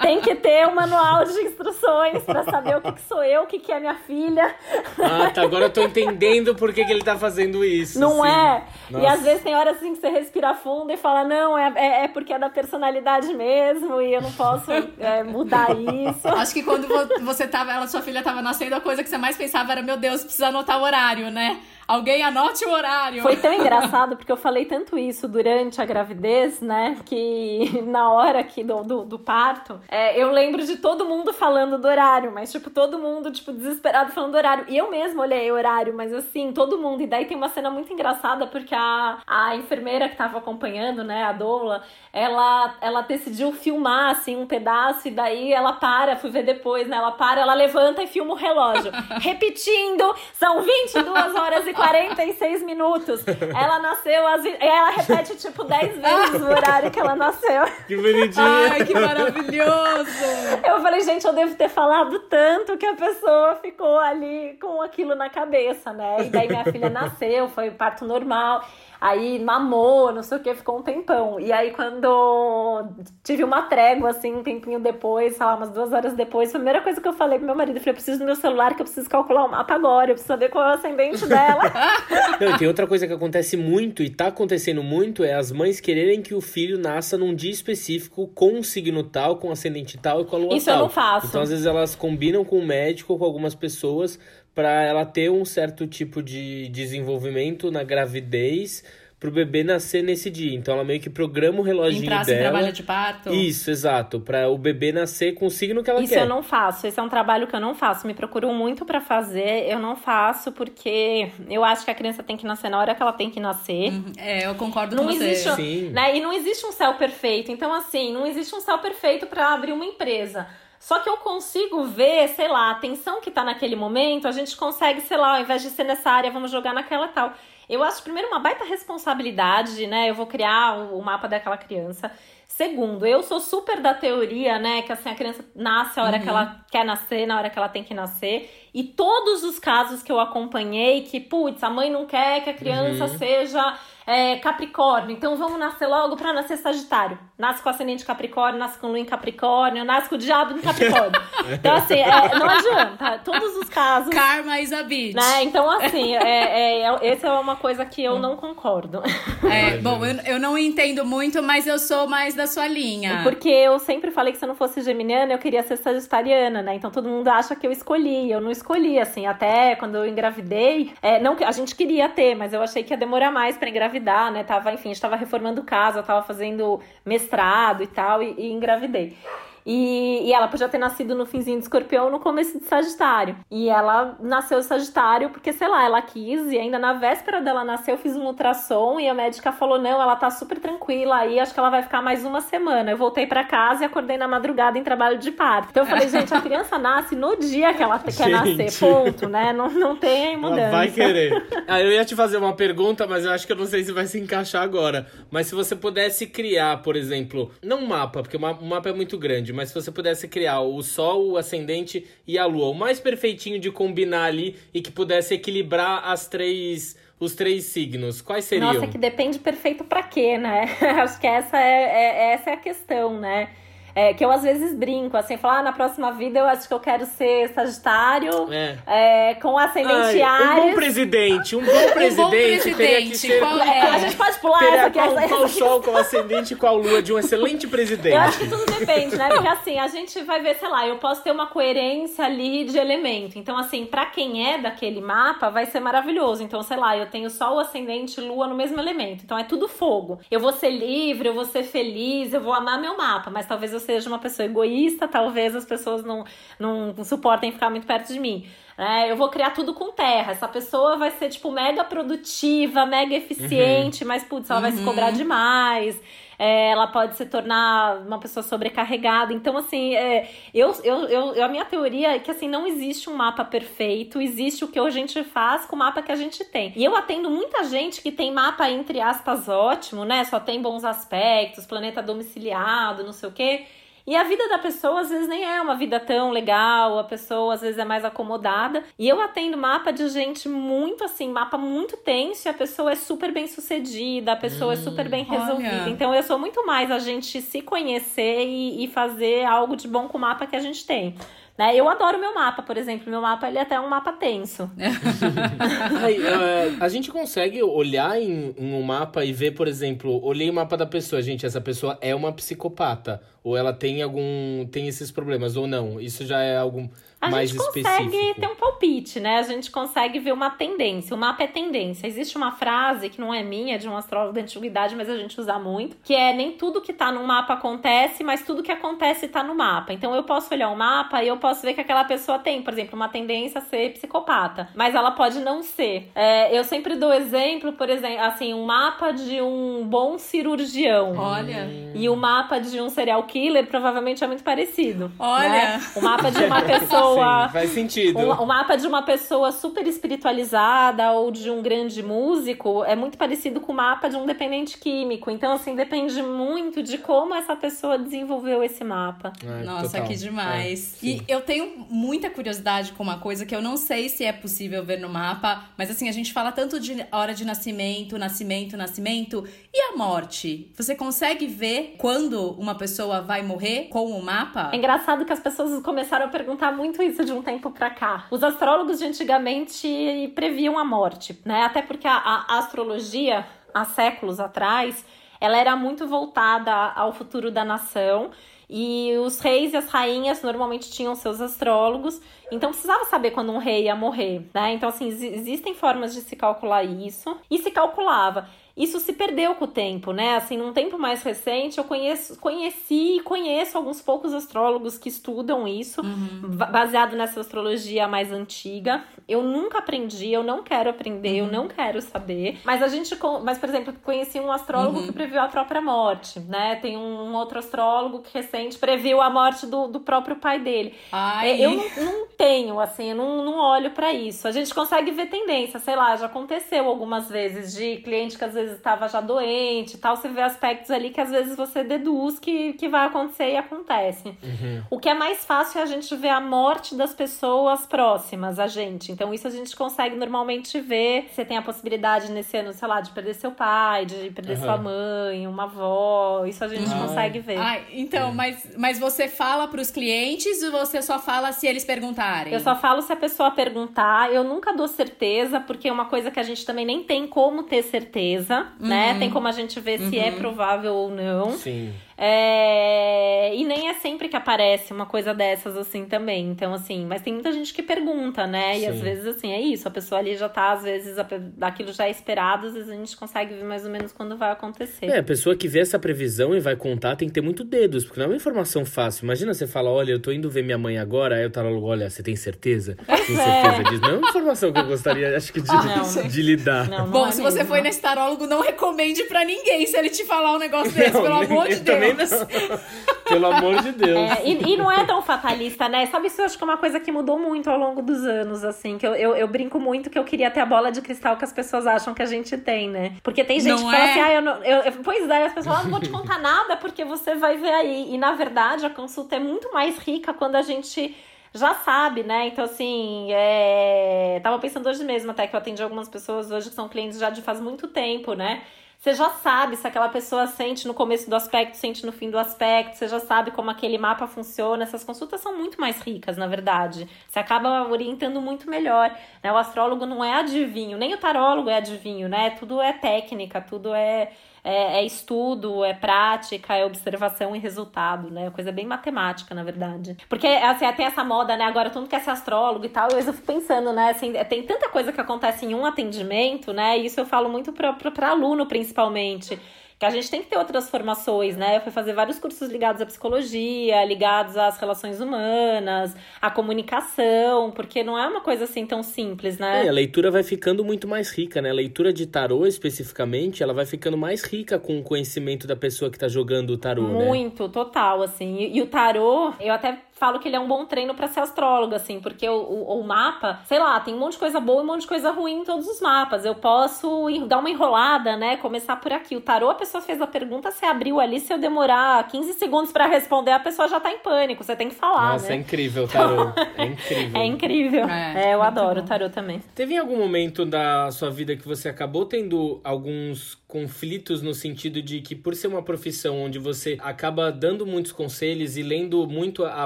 Tem que ter um manual de instruções para saber o que, que, sou eu, o que, que é minha filha. Ah, tá. Agora eu tô entendendo por que, que ele tá fazendo isso. Não é? Nossa. E às vezes tem horas assim que você respira fundo e fala, não, é, é, é porque é da personalidade mesmo e eu não posso é, mudar isso. Acho que quando você tava, ela, sua filha tava nascendo, a coisa que você mais pensava era, meu Deus, precisa anotar o horário, né? Alguém anote o horário. Foi tão engraçado, porque eu falei tanto isso durante a gravidez, né? Que na hora aqui do, do, do parto, é, eu lembro de todo mundo falando do horário, mas, tipo, todo mundo, tipo, desesperado falando do horário. E eu mesma olhei o horário, mas assim, todo mundo. E daí tem uma cena muito engraçada, porque a, a enfermeira que tava acompanhando, né, a doula, ela, ela decidiu filmar, assim, um pedaço, e daí ela para, fui ver depois, né? Ela para, ela levanta e filma o relógio. Repetindo, são 22 horas e 46 minutos. Ela nasceu às. E ela repete, tipo, 10 vezes o horário que ela nasceu. Que bonitinho. Ai, que maravilhoso. Eu falei, gente, eu devo ter falado tanto que a pessoa ficou ali com aquilo na cabeça, né? E daí minha filha nasceu, foi parto normal. Aí mamou, não sei o que, ficou um tempão. E aí, quando tive uma trégua, assim, um tempinho depois, sei lá, umas duas horas depois, a primeira coisa que eu falei pro meu marido, eu falei, eu preciso do meu celular, que eu preciso calcular o mapa agora, eu preciso saber qual é o ascendente dela. não, tem outra coisa que acontece muito, e tá acontecendo muito, é as mães quererem que o filho nasça num dia específico com um signo tal, com ascendente tal e com a lua Isso tal. eu não faço. Então, às vezes, elas combinam com o médico ou com algumas pessoas para ela ter um certo tipo de desenvolvimento na gravidez pro bebê nascer nesse dia. Então ela meio que programa o reloginho Entrasse dela. Trabalho de parto. Isso, exato, para o bebê nascer com o signo que ela Isso quer. Isso eu não faço. Esse é um trabalho que eu não faço. Me procuram muito para fazer. Eu não faço porque eu acho que a criança tem que nascer na hora que ela tem que nascer. Uhum. É, eu concordo não com existe, você. Sim. Né? E não existe um céu perfeito. Então assim, não existe um céu perfeito para abrir uma empresa. Só que eu consigo ver, sei lá, a atenção que tá naquele momento, a gente consegue, sei lá, ao invés de ser nessa área, vamos jogar naquela tal. Eu acho, primeiro, uma baita responsabilidade, né? Eu vou criar o, o mapa daquela criança. Segundo, eu sou super da teoria, né? Que assim, a criança nasce a hora uhum. que ela quer nascer, na hora que ela tem que nascer. E todos os casos que eu acompanhei, que, putz, a mãe não quer que a criança uhum. seja é, Capricórnio, então vamos nascer logo para nascer Sagitário. Nasce com ascendente Capricórnio, nasce com Lua em Capricórnio, nasce com o diabo em Capricórnio. então, assim, é, não adianta. Todos os casos. Karma is a bitch. Né? Então, assim, é, é, essa é uma coisa que eu não concordo. É, bom, eu, eu não entendo muito, mas eu sou mais da sua linha. Porque eu sempre falei que se eu não fosse geminiana, eu queria ser sagitariana, né? Então todo mundo acha que eu escolhi. Eu não escolhi, assim, até quando eu engravidei. É, não a gente queria ter, mas eu achei que ia demorar mais para engravidar engravidar, né? Tava, enfim, estava reformando casa, tava fazendo mestrado e tal, e, e engravidei. E, e ela podia ter nascido no finzinho de escorpião no começo de Sagitário. E ela nasceu de Sagitário porque, sei lá, ela quis e ainda na véspera dela nascer eu fiz um ultrassom e a médica falou: não, ela tá super tranquila aí, acho que ela vai ficar mais uma semana. Eu voltei para casa e acordei na madrugada em trabalho de parto. Então eu falei, gente, a criança nasce no dia que ela quer gente. nascer, ponto, né? Não, não tem mudança. Ela vai querer. Ah, eu ia te fazer uma pergunta, mas eu acho que eu não sei se vai se encaixar agora. Mas se você pudesse criar, por exemplo, não um mapa, porque o mapa é muito grande, mas se você pudesse criar o Sol, o Ascendente e a Lua, o mais perfeitinho de combinar ali e que pudesse equilibrar as três os três signos, quais seriam? Nossa, que depende perfeito para quê, né? Acho que essa é, é, essa é a questão, né? É, que eu às vezes brinco, assim, falar, ah, na próxima vida eu acho que eu quero ser Sagitário, é. É, com ascendente Ai, Um bom presidente, um bom presidente, um bom presidente teria que ser... Qual, é? A gente pode pular teria essa qual, essa, qual sol, qual ascendente e qual lua de um excelente presidente. Eu acho que tudo depende, né? Porque assim, a gente vai ver, sei lá, eu posso ter uma coerência ali de elemento. Então, assim, para quem é daquele mapa, vai ser maravilhoso. Então, sei lá, eu tenho sol, ascendente, lua no mesmo elemento. Então, é tudo fogo. Eu vou ser livre, eu vou ser feliz, eu vou amar meu mapa, mas talvez eu seja uma pessoa egoísta, talvez as pessoas não, não suportem ficar muito perto de mim. É, eu vou criar tudo com terra. Essa pessoa vai ser, tipo, mega produtiva, mega eficiente, uhum. mas, putz, ela uhum. vai se cobrar uhum. demais. É, ela pode se tornar uma pessoa sobrecarregada. Então, assim, é, eu, eu, eu, a minha teoria é que, assim, não existe um mapa perfeito, existe o que a gente faz com o mapa que a gente tem. E eu atendo muita gente que tem mapa, entre aspas, ótimo, né? Só tem bons aspectos, planeta domiciliado, não sei o quê. E a vida da pessoa às vezes nem é uma vida tão legal, a pessoa às vezes é mais acomodada. E eu atendo mapa de gente muito assim, mapa muito tenso, e a pessoa é super bem sucedida, a pessoa hum, é super bem resolvida. Olha. Então eu sou muito mais a gente se conhecer e, e fazer algo de bom com o mapa que a gente tem. Né? Eu adoro meu mapa, por exemplo. Meu mapa ele é até um mapa tenso. A gente consegue olhar em, em, um mapa e ver, por exemplo, olhei o mapa da pessoa, gente, essa pessoa é uma psicopata. Ou ela tem algum. tem esses problemas, ou não. Isso já é algum a mais gente consegue ter um palpite, né? A gente consegue ver uma tendência. O mapa é tendência. Existe uma frase que não é minha, é de um astrólogo da antiguidade, mas a gente usa muito, que é nem tudo que tá no mapa acontece, mas tudo que acontece tá no mapa. Então eu posso olhar o um mapa e eu posso ver que aquela pessoa tem, por exemplo, uma tendência a ser psicopata, mas ela pode não ser. É, eu sempre dou exemplo, por exemplo, assim, um mapa de um bom cirurgião. Olha. E o mapa de um serial killer provavelmente é muito parecido. Olha. Né? O mapa de uma pessoa pessoa. Sim, faz sentido. O, mapa de uma pessoa super espiritualizada ou de um grande músico é muito parecido com o mapa de um dependente químico. Então, assim, depende muito de como essa pessoa desenvolveu esse mapa. É, Nossa, total. que demais. É, e eu tenho muita curiosidade com uma coisa que eu não sei se é possível ver no mapa, mas assim, a gente fala tanto de hora de nascimento, nascimento, nascimento. E a morte? Você consegue ver quando uma pessoa vai morrer com o mapa? É engraçado que as pessoas começaram a perguntar muito isso de um tempo para cá. Os astrólogos de antigamente previam a morte, né? Até porque a, a astrologia, há séculos atrás, ela era muito voltada ao futuro da nação. E os reis e as rainhas normalmente tinham seus astrólogos, então precisava saber quando um rei ia morrer, né? Então, assim, existem formas de se calcular isso, e se calculava isso se perdeu com o tempo, né? Assim, num tempo mais recente, eu conheço, conheci e conheço alguns poucos astrólogos que estudam isso, uhum. baseado nessa astrologia mais antiga. Eu nunca aprendi, eu não quero aprender, uhum. eu não quero saber. Mas a gente, mas por exemplo, conheci um astrólogo uhum. que previu a própria morte, né? Tem um, outro astrólogo que recente previu a morte do, do próprio pai dele. Ai. É, eu não, não tenho, assim, eu não, não olho para isso. A gente consegue ver tendência, sei lá, já aconteceu algumas vezes de cliente que às vezes vezes estava já doente e tal, você vê aspectos ali que às vezes você deduz que, que vai acontecer e acontece. Uhum. O que é mais fácil é a gente ver a morte das pessoas próximas a gente. Então, isso a gente consegue normalmente ver. Você tem a possibilidade nesse ano, sei lá, de perder seu pai, de perder uhum. sua mãe, uma avó. Isso a gente uhum. consegue ver. Ah, então, é. mas, mas você fala para os clientes ou você só fala se eles perguntarem? Eu só falo se a pessoa perguntar. Eu nunca dou certeza, porque é uma coisa que a gente também nem tem como ter certeza certeza, uhum. né? Tem como a gente ver uhum. se é uhum. provável ou não. Sim. É... E nem é sempre que aparece uma coisa dessas assim também. Então, assim, mas tem muita gente que pergunta, né? E Sim. às vezes, assim, é isso. A pessoa ali já tá, às vezes, aquilo já é esperado, às vezes a gente consegue ver mais ou menos quando vai acontecer. É, a pessoa que vê essa previsão e vai contar tem que ter muito dedos, porque não é uma informação fácil. Imagina você fala, olha, eu tô indo ver minha mãe agora, aí o tarólogo, olha, você tem certeza? Tem certeza é. disso? Não é uma informação que eu gostaria, acho que, de, não, de lidar. Não, não Bom, é se mesmo. você foi nesse tarólogo, não recomende para ninguém se ele te falar um negócio desse, pelo amor de Deus. Pelo amor de Deus. É, e, e, não é tão fatalista, né? Sabe, isso eu acho que é uma coisa que mudou muito ao longo dos anos, assim. Que eu, eu, eu, brinco muito que eu queria ter a bola de cristal que as pessoas acham que a gente tem, né? Porque tem gente não que é? fala assim, ah, eu não. Eu, eu, pois é, as pessoas falam, ah, não vou te contar nada porque você vai ver aí. E na verdade, a consulta é muito mais rica quando a gente já sabe, né? Então, assim, é... tava pensando hoje mesmo até que eu atendi algumas pessoas hoje que são clientes já de faz muito tempo, né? Você já sabe se aquela pessoa sente no começo do aspecto, sente no fim do aspecto, você já sabe como aquele mapa funciona. Essas consultas são muito mais ricas, na verdade. Você acaba orientando muito melhor. Né? O astrólogo não é adivinho, nem o tarólogo é adivinho, né? Tudo é técnica, tudo é é, é, estudo, é prática, é observação e resultado, né? Coisa bem matemática, na verdade. Porque, assim, tem essa moda, né? Agora todo mundo quer ser astrólogo e tal. Eu fico pensando, né? Assim, tem tanta coisa que acontece em um atendimento, né? E isso eu falo muito para aluno, principalmente que a gente tem que ter outras formações, né? Eu fui fazer vários cursos ligados à psicologia, ligados às relações humanas, à comunicação, porque não é uma coisa assim tão simples, né? É, a leitura vai ficando muito mais rica, né? A leitura de tarô, especificamente, ela vai ficando mais rica com o conhecimento da pessoa que tá jogando o tarô, muito, né? Muito, total, assim. E, e o tarô, eu até falo que ele é um bom treino para ser astróloga, assim, porque o, o, o, mapa, sei lá, tem um monte de coisa boa e um monte de coisa ruim em todos os mapas. Eu posso dar uma enrolada, né? Começar por aqui. O tarô, a pessoa fez a pergunta, você abriu ali, se eu demorar 15 segundos para responder, a pessoa já tá em pânico. Você tem que falar. Nossa, né? é incrível o tarô. É incrível. é incrível. É, é eu adoro bom. o tarô também. Teve algum momento da sua vida que você acabou tendo alguns conflitos no sentido de que por ser uma profissão onde você acaba dando muitos conselhos e lendo muito a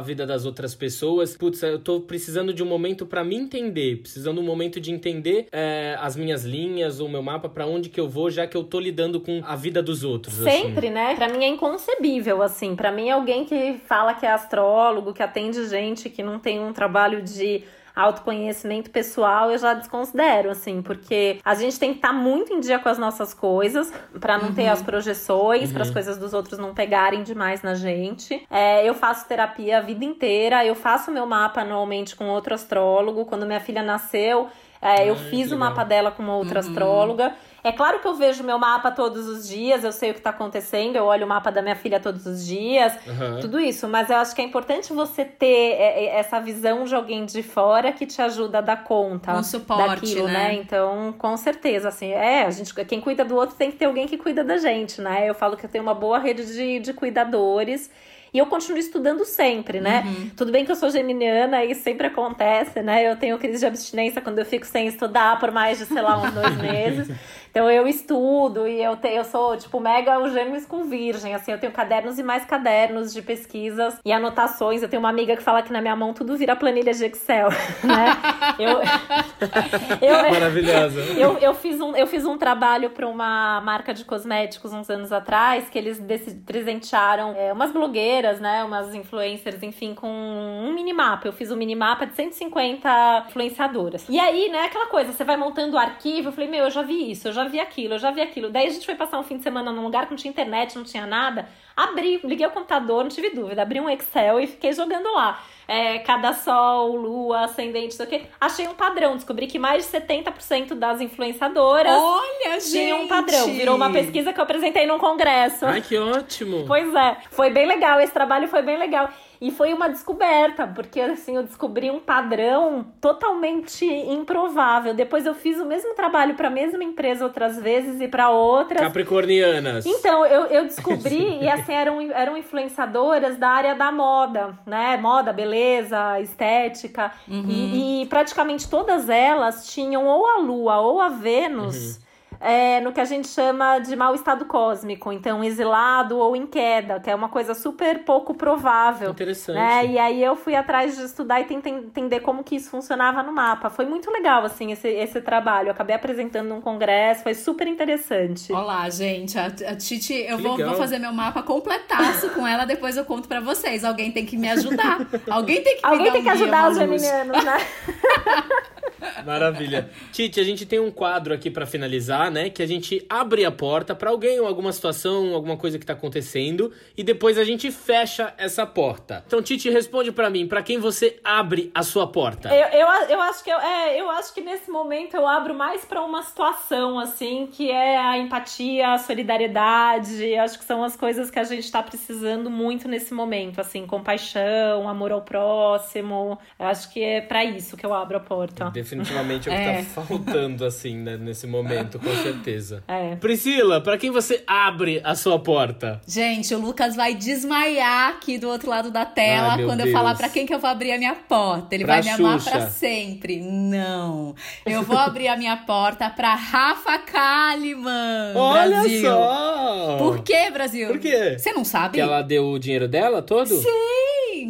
vida das outras pessoas, putz, eu tô precisando de um momento para me entender, precisando um momento de entender é, as minhas linhas, o meu mapa, para onde que eu vou, já que eu tô lidando com a vida dos outros. Assim. Sempre, assim. né? Para mim é inconcebível, assim. Para mim, alguém que fala que é astrólogo, que atende gente que não tem um trabalho de autoconhecimento pessoal eu já desconsidero, assim, porque a gente tem que estar tá muito em dia com as nossas coisas, para não uhum. ter as projeções, uhum. para as coisas dos outros não pegarem demais na gente. É, eu faço terapia a vida inteira, eu faço meu mapa anualmente com outro astrólogo. Quando minha filha nasceu, é, eu fiz o mapa dela com uma outra uhum. astróloga. É claro que eu vejo meu mapa todos os dias, eu sei o que tá acontecendo, eu olho o mapa da minha filha todos os dias, uhum. tudo isso. Mas eu acho que é importante você ter é, é, essa visão de alguém de fora que te ajuda a dar conta um suporte, daquilo, né? né? Então, com certeza, assim, é, a gente, quem cuida do outro tem que ter alguém que cuida da gente, né? Eu falo que eu tenho uma boa rede de, de cuidadores. E eu continuo estudando sempre, né? Uhum. Tudo bem que eu sou geminiana e sempre acontece, né? Eu tenho crise de abstinência quando eu fico sem estudar por mais de, sei lá, uns dois meses. Então eu estudo e eu, te, eu sou, tipo, mega o gêmeos com virgem, assim, eu tenho cadernos e mais cadernos de pesquisas e anotações. Eu tenho uma amiga que fala que na minha mão tudo vira planilha de Excel, né? eu, eu, Maravilhosa. Eu, eu, fiz um, eu fiz um trabalho para uma marca de cosméticos uns anos atrás, que eles presentearam é, umas blogueiras, né, umas influencers, enfim, com um minimapa. Eu fiz um minimapa de 150 influenciadoras. E aí, né, aquela coisa, você vai montando o arquivo, eu falei, meu, eu já vi isso, eu já vi aquilo, eu já vi aquilo. Daí a gente foi passar um fim de semana num lugar que não tinha internet, não tinha nada. Abri, liguei o computador, não tive dúvida, abri um Excel e fiquei jogando lá. É, cada sol, lua, ascendente, isso aqui. Achei um padrão, descobri que mais de 70% das influenciadoras Olha, tinham um padrão. Virou uma pesquisa que eu apresentei num congresso. Ai, que ótimo! Pois é, foi bem legal, esse trabalho foi bem legal. E foi uma descoberta, porque assim, eu descobri um padrão totalmente improvável. Depois eu fiz o mesmo trabalho para a mesma empresa outras vezes e para outras. Capricornianas. Então, eu, eu descobri, e assim, eram, eram influenciadoras da área da moda, né? Moda, beleza, estética. Uhum. E, e, praticamente todas elas tinham ou a Lua ou a Vênus. Uhum é, no que a gente chama de mau estado cósmico, então exilado ou em queda, que é uma coisa super pouco provável. Interessante. Né? E aí eu fui atrás de estudar e tentar entender como que isso funcionava no mapa. Foi muito legal, assim, esse, esse trabalho. Eu acabei apresentando num congresso, foi super interessante. Olá, gente. A, a Titi, eu vou, vou, fazer meu mapa completaço com ela, depois eu conto para vocês. Alguém tem que me ajudar. Alguém tem que Alguém tem que ajudar os geminianos, né? Maravilha. Titi, a gente tem um quadro aqui para finalizar, né? Que a gente abre a porta para alguém ou alguma situação, alguma coisa que tá acontecendo e depois a gente fecha essa porta. Então, Titi, responde para mim, para quem você abre a sua porta? Eu, eu, eu acho que eu, é, eu acho que nesse momento eu abro mais para uma situação assim, que é a empatia, a solidariedade. Acho que são as coisas que a gente tá precisando muito nesse momento, assim, compaixão, amor ao próximo. Eu acho que é para isso que eu abro a porta. Definitivamente é o que tá é. tá faltando, assim, né, nesse momento, com certeza. É. Priscila, para quem você abre a sua porta? Gente, o Lucas vai desmaiar aqui do outro lado da tela Ai, quando Deus. eu falar para quem que eu vou abrir a minha porta. Ele pra vai Xuxa. me amar para sempre. Não. Eu vou abrir a minha porta para Rafa Kalimann. Olha Brasil. só! Por que, Brasil? Por quê? Você não sabe? Que ela deu o dinheiro dela todo? Sim,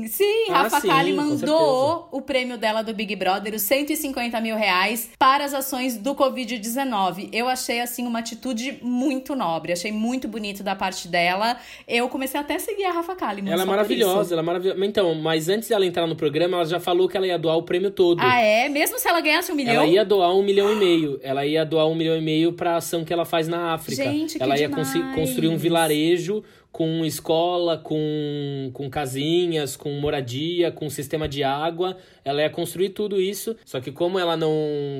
sim. Ah, Rafa sim, Kalimann doou o prêmio dela do Big Brother, os 150 mil reais, para as ações do Covid-19. Eu achei, assim, uma atitude muito nobre. Achei muito bonito da parte dela. Eu comecei até a seguir a Rafa Kalimann. Ela é maravilhosa, ela é maravilhosa. Então, mas antes dela entrar no programa, ela já falou que ela ia doar o prêmio todo. Ah, é? Mesmo se ela ganhasse um milhão? Ela ia doar um milhão e meio. Ela ia doar um milhão e meio pra ação que ela faz na África. Gente, que ela ia demais. construir um vilarejo com escola, com, com casinhas, com moradia, com sistema de água. Ela ia construir tudo isso, só que como ela não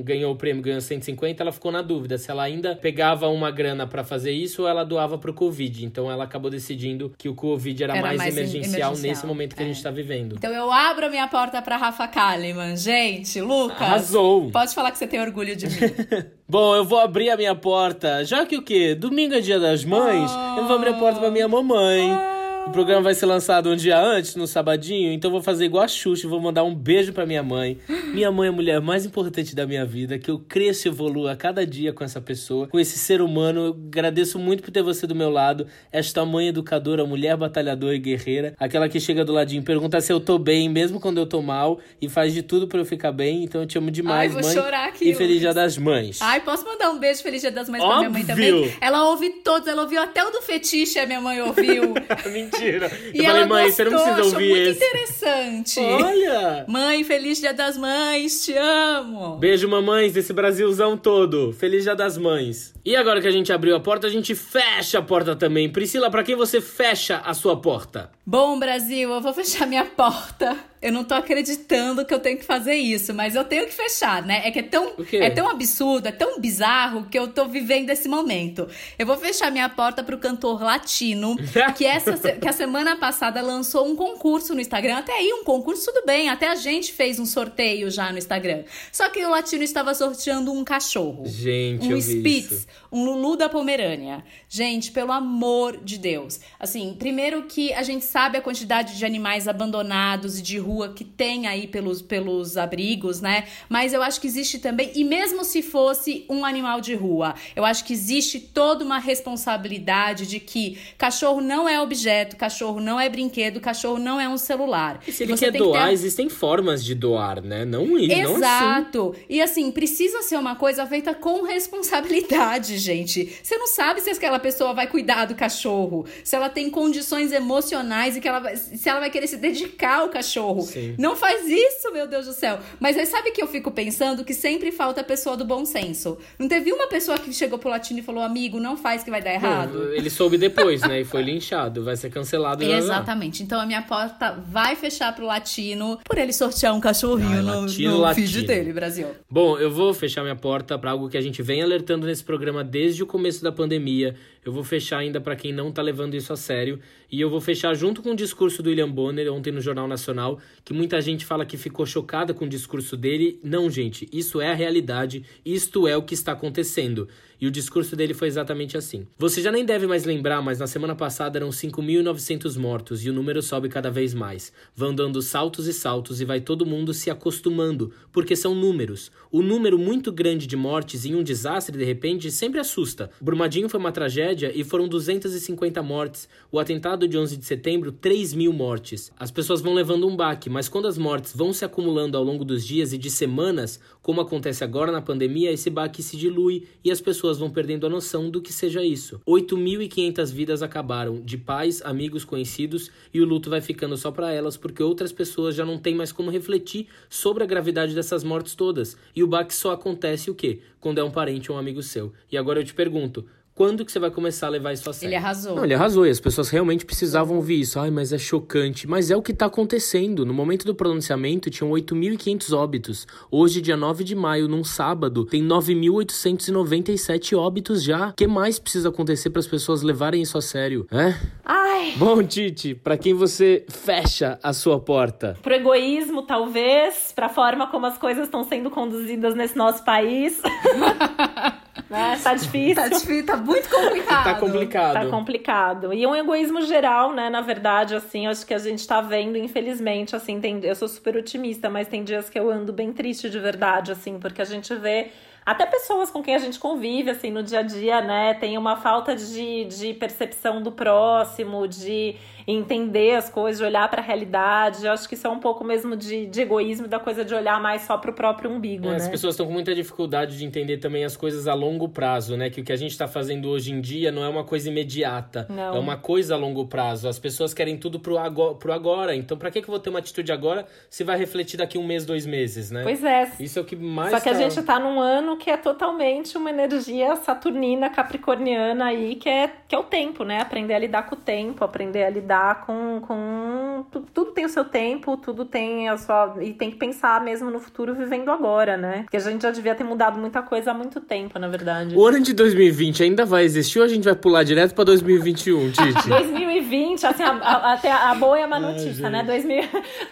ganhou o prêmio, ganhou 150, ela ficou na dúvida se ela ainda pegava uma grana para fazer isso ou ela doava pro Covid. Então ela acabou decidindo que o Covid era, era mais, mais emergencial, emergencial, nesse momento que é. a gente tá vivendo. Então eu abro a minha porta para Rafa Kalimann. Gente, Lucas. Arrasou. Pode falar que você tem orgulho de mim. Bom, eu vou abrir a minha porta, já que o quê? Domingo é dia das mães, oh. eu vou abrir a porta pra minha mamãe. Oh. O programa vai ser lançado um dia antes, no sabadinho, então vou fazer igual a Xuxa vou mandar um beijo pra minha mãe. Minha mãe é a mulher mais importante da minha vida, que eu cresço e evoluo a cada dia com essa pessoa, com esse ser humano. Eu agradeço muito por ter você do meu lado, esta mãe educadora, mulher batalhadora e guerreira, aquela que chega do ladinho, pergunta se eu tô bem, mesmo quando eu tô mal, e faz de tudo para eu ficar bem. Então eu te amo demais, Ai, vou mãe. Chorar aqui, e Feliz Dia das Mães. Ai, posso mandar um beijo Feliz Dia das Mães Óbvio. pra minha mãe também? Ela ouve todos, ela ouviu até o do fetiche, a minha mãe ouviu. Mentira. E eu falei, mãe, gostou, você não precisa ouvir muito esse. interessante. Olha! Mãe, feliz dia das mães, te amo. Beijo, mamães, desse Brasilzão todo. Feliz dia das mães. E agora que a gente abriu a porta, a gente fecha a porta também. Priscila, para quem você fecha a sua porta? Bom, Brasil, eu vou fechar minha porta. Eu não tô acreditando que eu tenho que fazer isso, mas eu tenho que fechar, né? É que é tão, é tão absurdo, é tão bizarro que eu tô vivendo esse momento. Eu vou fechar minha porta pro cantor latino, que, essa, que a semana passada lançou um concurso no Instagram. Até aí, um concurso, tudo bem. Até a gente fez um sorteio já no Instagram. Só que o latino estava sorteando um cachorro. Gente, um Spitz um Lulu da Pomerânia. Gente, pelo amor de Deus. Assim, primeiro que a gente sabe a quantidade de animais abandonados e de rua que tem aí pelos, pelos abrigos, né? Mas eu acho que existe também, e mesmo se fosse um animal de rua, eu acho que existe toda uma responsabilidade de que cachorro não é objeto, cachorro não é brinquedo, cachorro não é um celular. E se ele quer doar, que ter... existem formas de doar, né? Não Exato. Não assim. E assim, precisa ser uma coisa feita com responsabilidade, gente. Você não sabe se aquela pessoa vai cuidar do cachorro, se ela tem condições emocionais e que ela vai, se ela vai querer se dedicar ao cachorro. Sim. Não faz isso, meu Deus do céu. Mas aí sabe que eu fico pensando que sempre falta a pessoa do bom senso. Não teve uma pessoa que chegou pro latino e falou: "Amigo, não faz que vai dar errado". Não, ele soube depois, né? E foi linchado, vai ser cancelado. Exatamente. Então a minha porta vai fechar pro latino por ele sortear um cachorrinho no, latino, no latino. feed dele, Brasil. Bom, eu vou fechar minha porta para algo que a gente vem alertando nesse programa desde o começo da pandemia. Eu vou fechar ainda para quem não tá levando isso a sério. E eu vou fechar junto com o discurso do William Bonner ontem no Jornal Nacional, que muita gente fala que ficou chocada com o discurso dele. Não, gente, isso é a realidade, isto é o que está acontecendo. E o discurso dele foi exatamente assim. Você já nem deve mais lembrar, mas na semana passada eram 5.900 mortos e o número sobe cada vez mais. Vão dando saltos e saltos e vai todo mundo se acostumando, porque são números. O número muito grande de mortes em um desastre, de repente, sempre assusta. Brumadinho foi uma tragédia e foram 250 mortes. O atentado de 11 de setembro, 3 mil mortes. As pessoas vão levando um baque, mas quando as mortes vão se acumulando ao longo dos dias e de semanas, como acontece agora na pandemia, esse baque se dilui e as pessoas vão perdendo a noção do que seja isso. 8.500 vidas acabaram, de pais, amigos, conhecidos, e o luto vai ficando só para elas porque outras pessoas já não têm mais como refletir sobre a gravidade dessas mortes todas. E o baque só acontece o quê? Quando é um parente ou um amigo seu. E agora eu te pergunto, quando que você vai começar a levar isso a sério? Ele arrasou. Não, ele arrasou e as pessoas realmente precisavam ouvir isso. Ai, mas é chocante. Mas é o que tá acontecendo. No momento do pronunciamento, tinham 8.500 óbitos. Hoje, dia 9 de maio, num sábado, tem 9.897 óbitos já. O que mais precisa acontecer para as pessoas levarem isso a sério? É? Ai. Bom, Titi, para quem você fecha a sua porta? Pro egoísmo, talvez. Pra forma como as coisas estão sendo conduzidas nesse nosso país. né? Tá difícil. Tá difícil, tá muito complicado. Tá complicado. Tá complicado. E um egoísmo geral, né? Na verdade, assim, acho que a gente tá vendo, infelizmente, assim, tem, eu sou super otimista, mas tem dias que eu ando bem triste de verdade, assim, porque a gente vê até pessoas com quem a gente convive, assim, no dia a dia, né? Tem uma falta de, de percepção do próximo, de entender as coisas, de olhar para a realidade. Eu acho que isso é um pouco mesmo de, de egoísmo, da coisa de olhar mais só pro próprio umbigo, É, né? As pessoas estão com muita dificuldade de entender também as coisas a longo prazo, né? Que o que a gente está fazendo hoje em dia não é uma coisa imediata. Não. É uma coisa a longo prazo. As pessoas querem tudo pro agora. Pro agora. Então, pra que, que eu vou ter uma atitude agora se vai refletir daqui um mês, dois meses, né? Pois é. Isso é o que mais. Só que a tá- gente tá num ano que é totalmente uma energia saturnina, capricorniana aí, que é, que é o tempo, né? Aprender a lidar com o tempo, aprender a lidar com. com... tu- Tudo tem o seu tempo, tudo tem a sua. E tem que pensar mesmo no futuro vivendo agora, né? Porque a gente já devia ter mudado muita coisa há muito tempo, na verdade. O ano de 2020 ainda vai existir ou a gente vai pular direto pra 2021, Titi? 2020, assim, a, a, até a boa é uma notícia, Ai, né? 2000,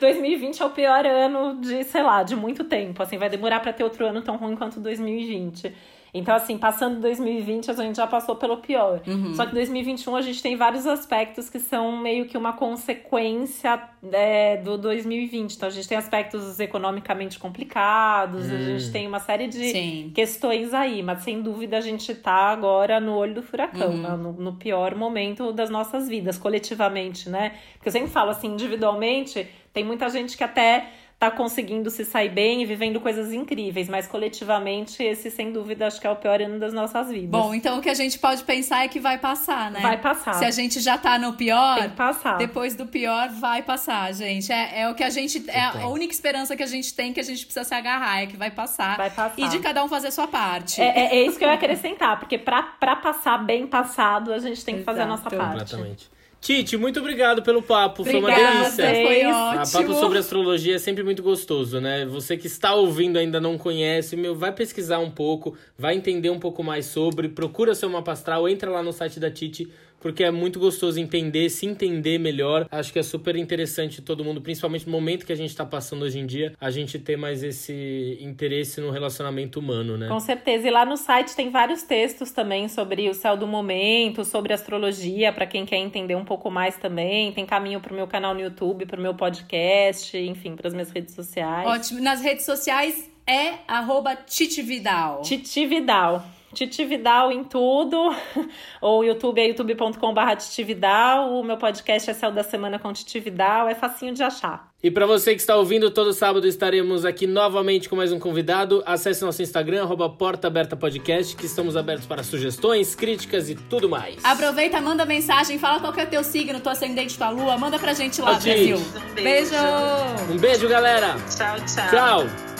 2020 é o pior ano de, sei lá, de muito tempo. Assim, vai demorar pra ter outro ano tão ruim quanto 2020. Então, assim, passando 2020, a gente já passou pelo pior. Só que 2021 a gente tem vários aspectos que são meio que uma consequência é, do 2020. Então, a gente tem aspectos economicamente complicados, a gente tem uma série de Sim. questões aí, mas sem dúvida a gente tá agora no olho do furacão, né? no, no pior momento das nossas vidas, coletivamente, né? Porque eu sempre falo assim, individualmente, tem muita gente que até tá conseguindo se sair bem e vivendo coisas incríveis, mas coletivamente esse, sem dúvida, acho que é o pior ano das nossas vidas. Bom, então o que a gente pode pensar é que vai passar, né? Vai passar. Se a gente já tá no pior, Tem que passar. depois do pior vai passar, gente. É, é o que a gente. É a única esperança que a gente tem que a gente precisa se agarrar, é que vai passar. Vai passar. E de cada um fazer a sua parte. É, é- é isso que eu ia acrescentar, porque pra, pra passar bem passado, a gente tem que fazer a nossa Exato. parte. Completamente. Titi, muito obrigado pelo papo. Foi uma Obrigada, delícia. foi Ah, ótimo. papo sobre astrologia é sempre muito gostoso, né? Você que está ouvindo ainda não conhece, meu, vai pesquisar um pouco, vai entender um pouco mais sobre, procura seu mapa astral, entra lá no site da Titi, porque é muito gostoso entender, se entender melhor. Acho que é super interessante todo mundo, principalmente no momento que a gente está passando hoje em dia, a gente ter mais esse interesse no relacionamento humano, né? Com certeza. E lá no site tem vários textos também sobre o céu do momento, sobre astrologia, para quem quer entender um pouco mais também. Tem caminho pro meu canal no YouTube, pro meu podcast, enfim, para as minhas redes sociais. Ótimo. Nas redes sociais é arroba Titi Vidal. Titi Vidal. Titi Vidal em tudo. O YouTube é youtube.com.br Titi Vidal. O meu podcast é Céu da Semana com Titi Vidal. É facinho de achar. E para você que está ouvindo, todo sábado estaremos aqui novamente com mais um convidado. Acesse nosso Instagram, arroba Porta Aberta Podcast, que estamos abertos para sugestões, críticas e tudo mais. Aproveita, manda mensagem, fala qual que é teu signo, teu ascendente, tua lua, manda pra gente lá. Brasil. Beijo! Um beijo, galera! Tchau, tchau. Tchau!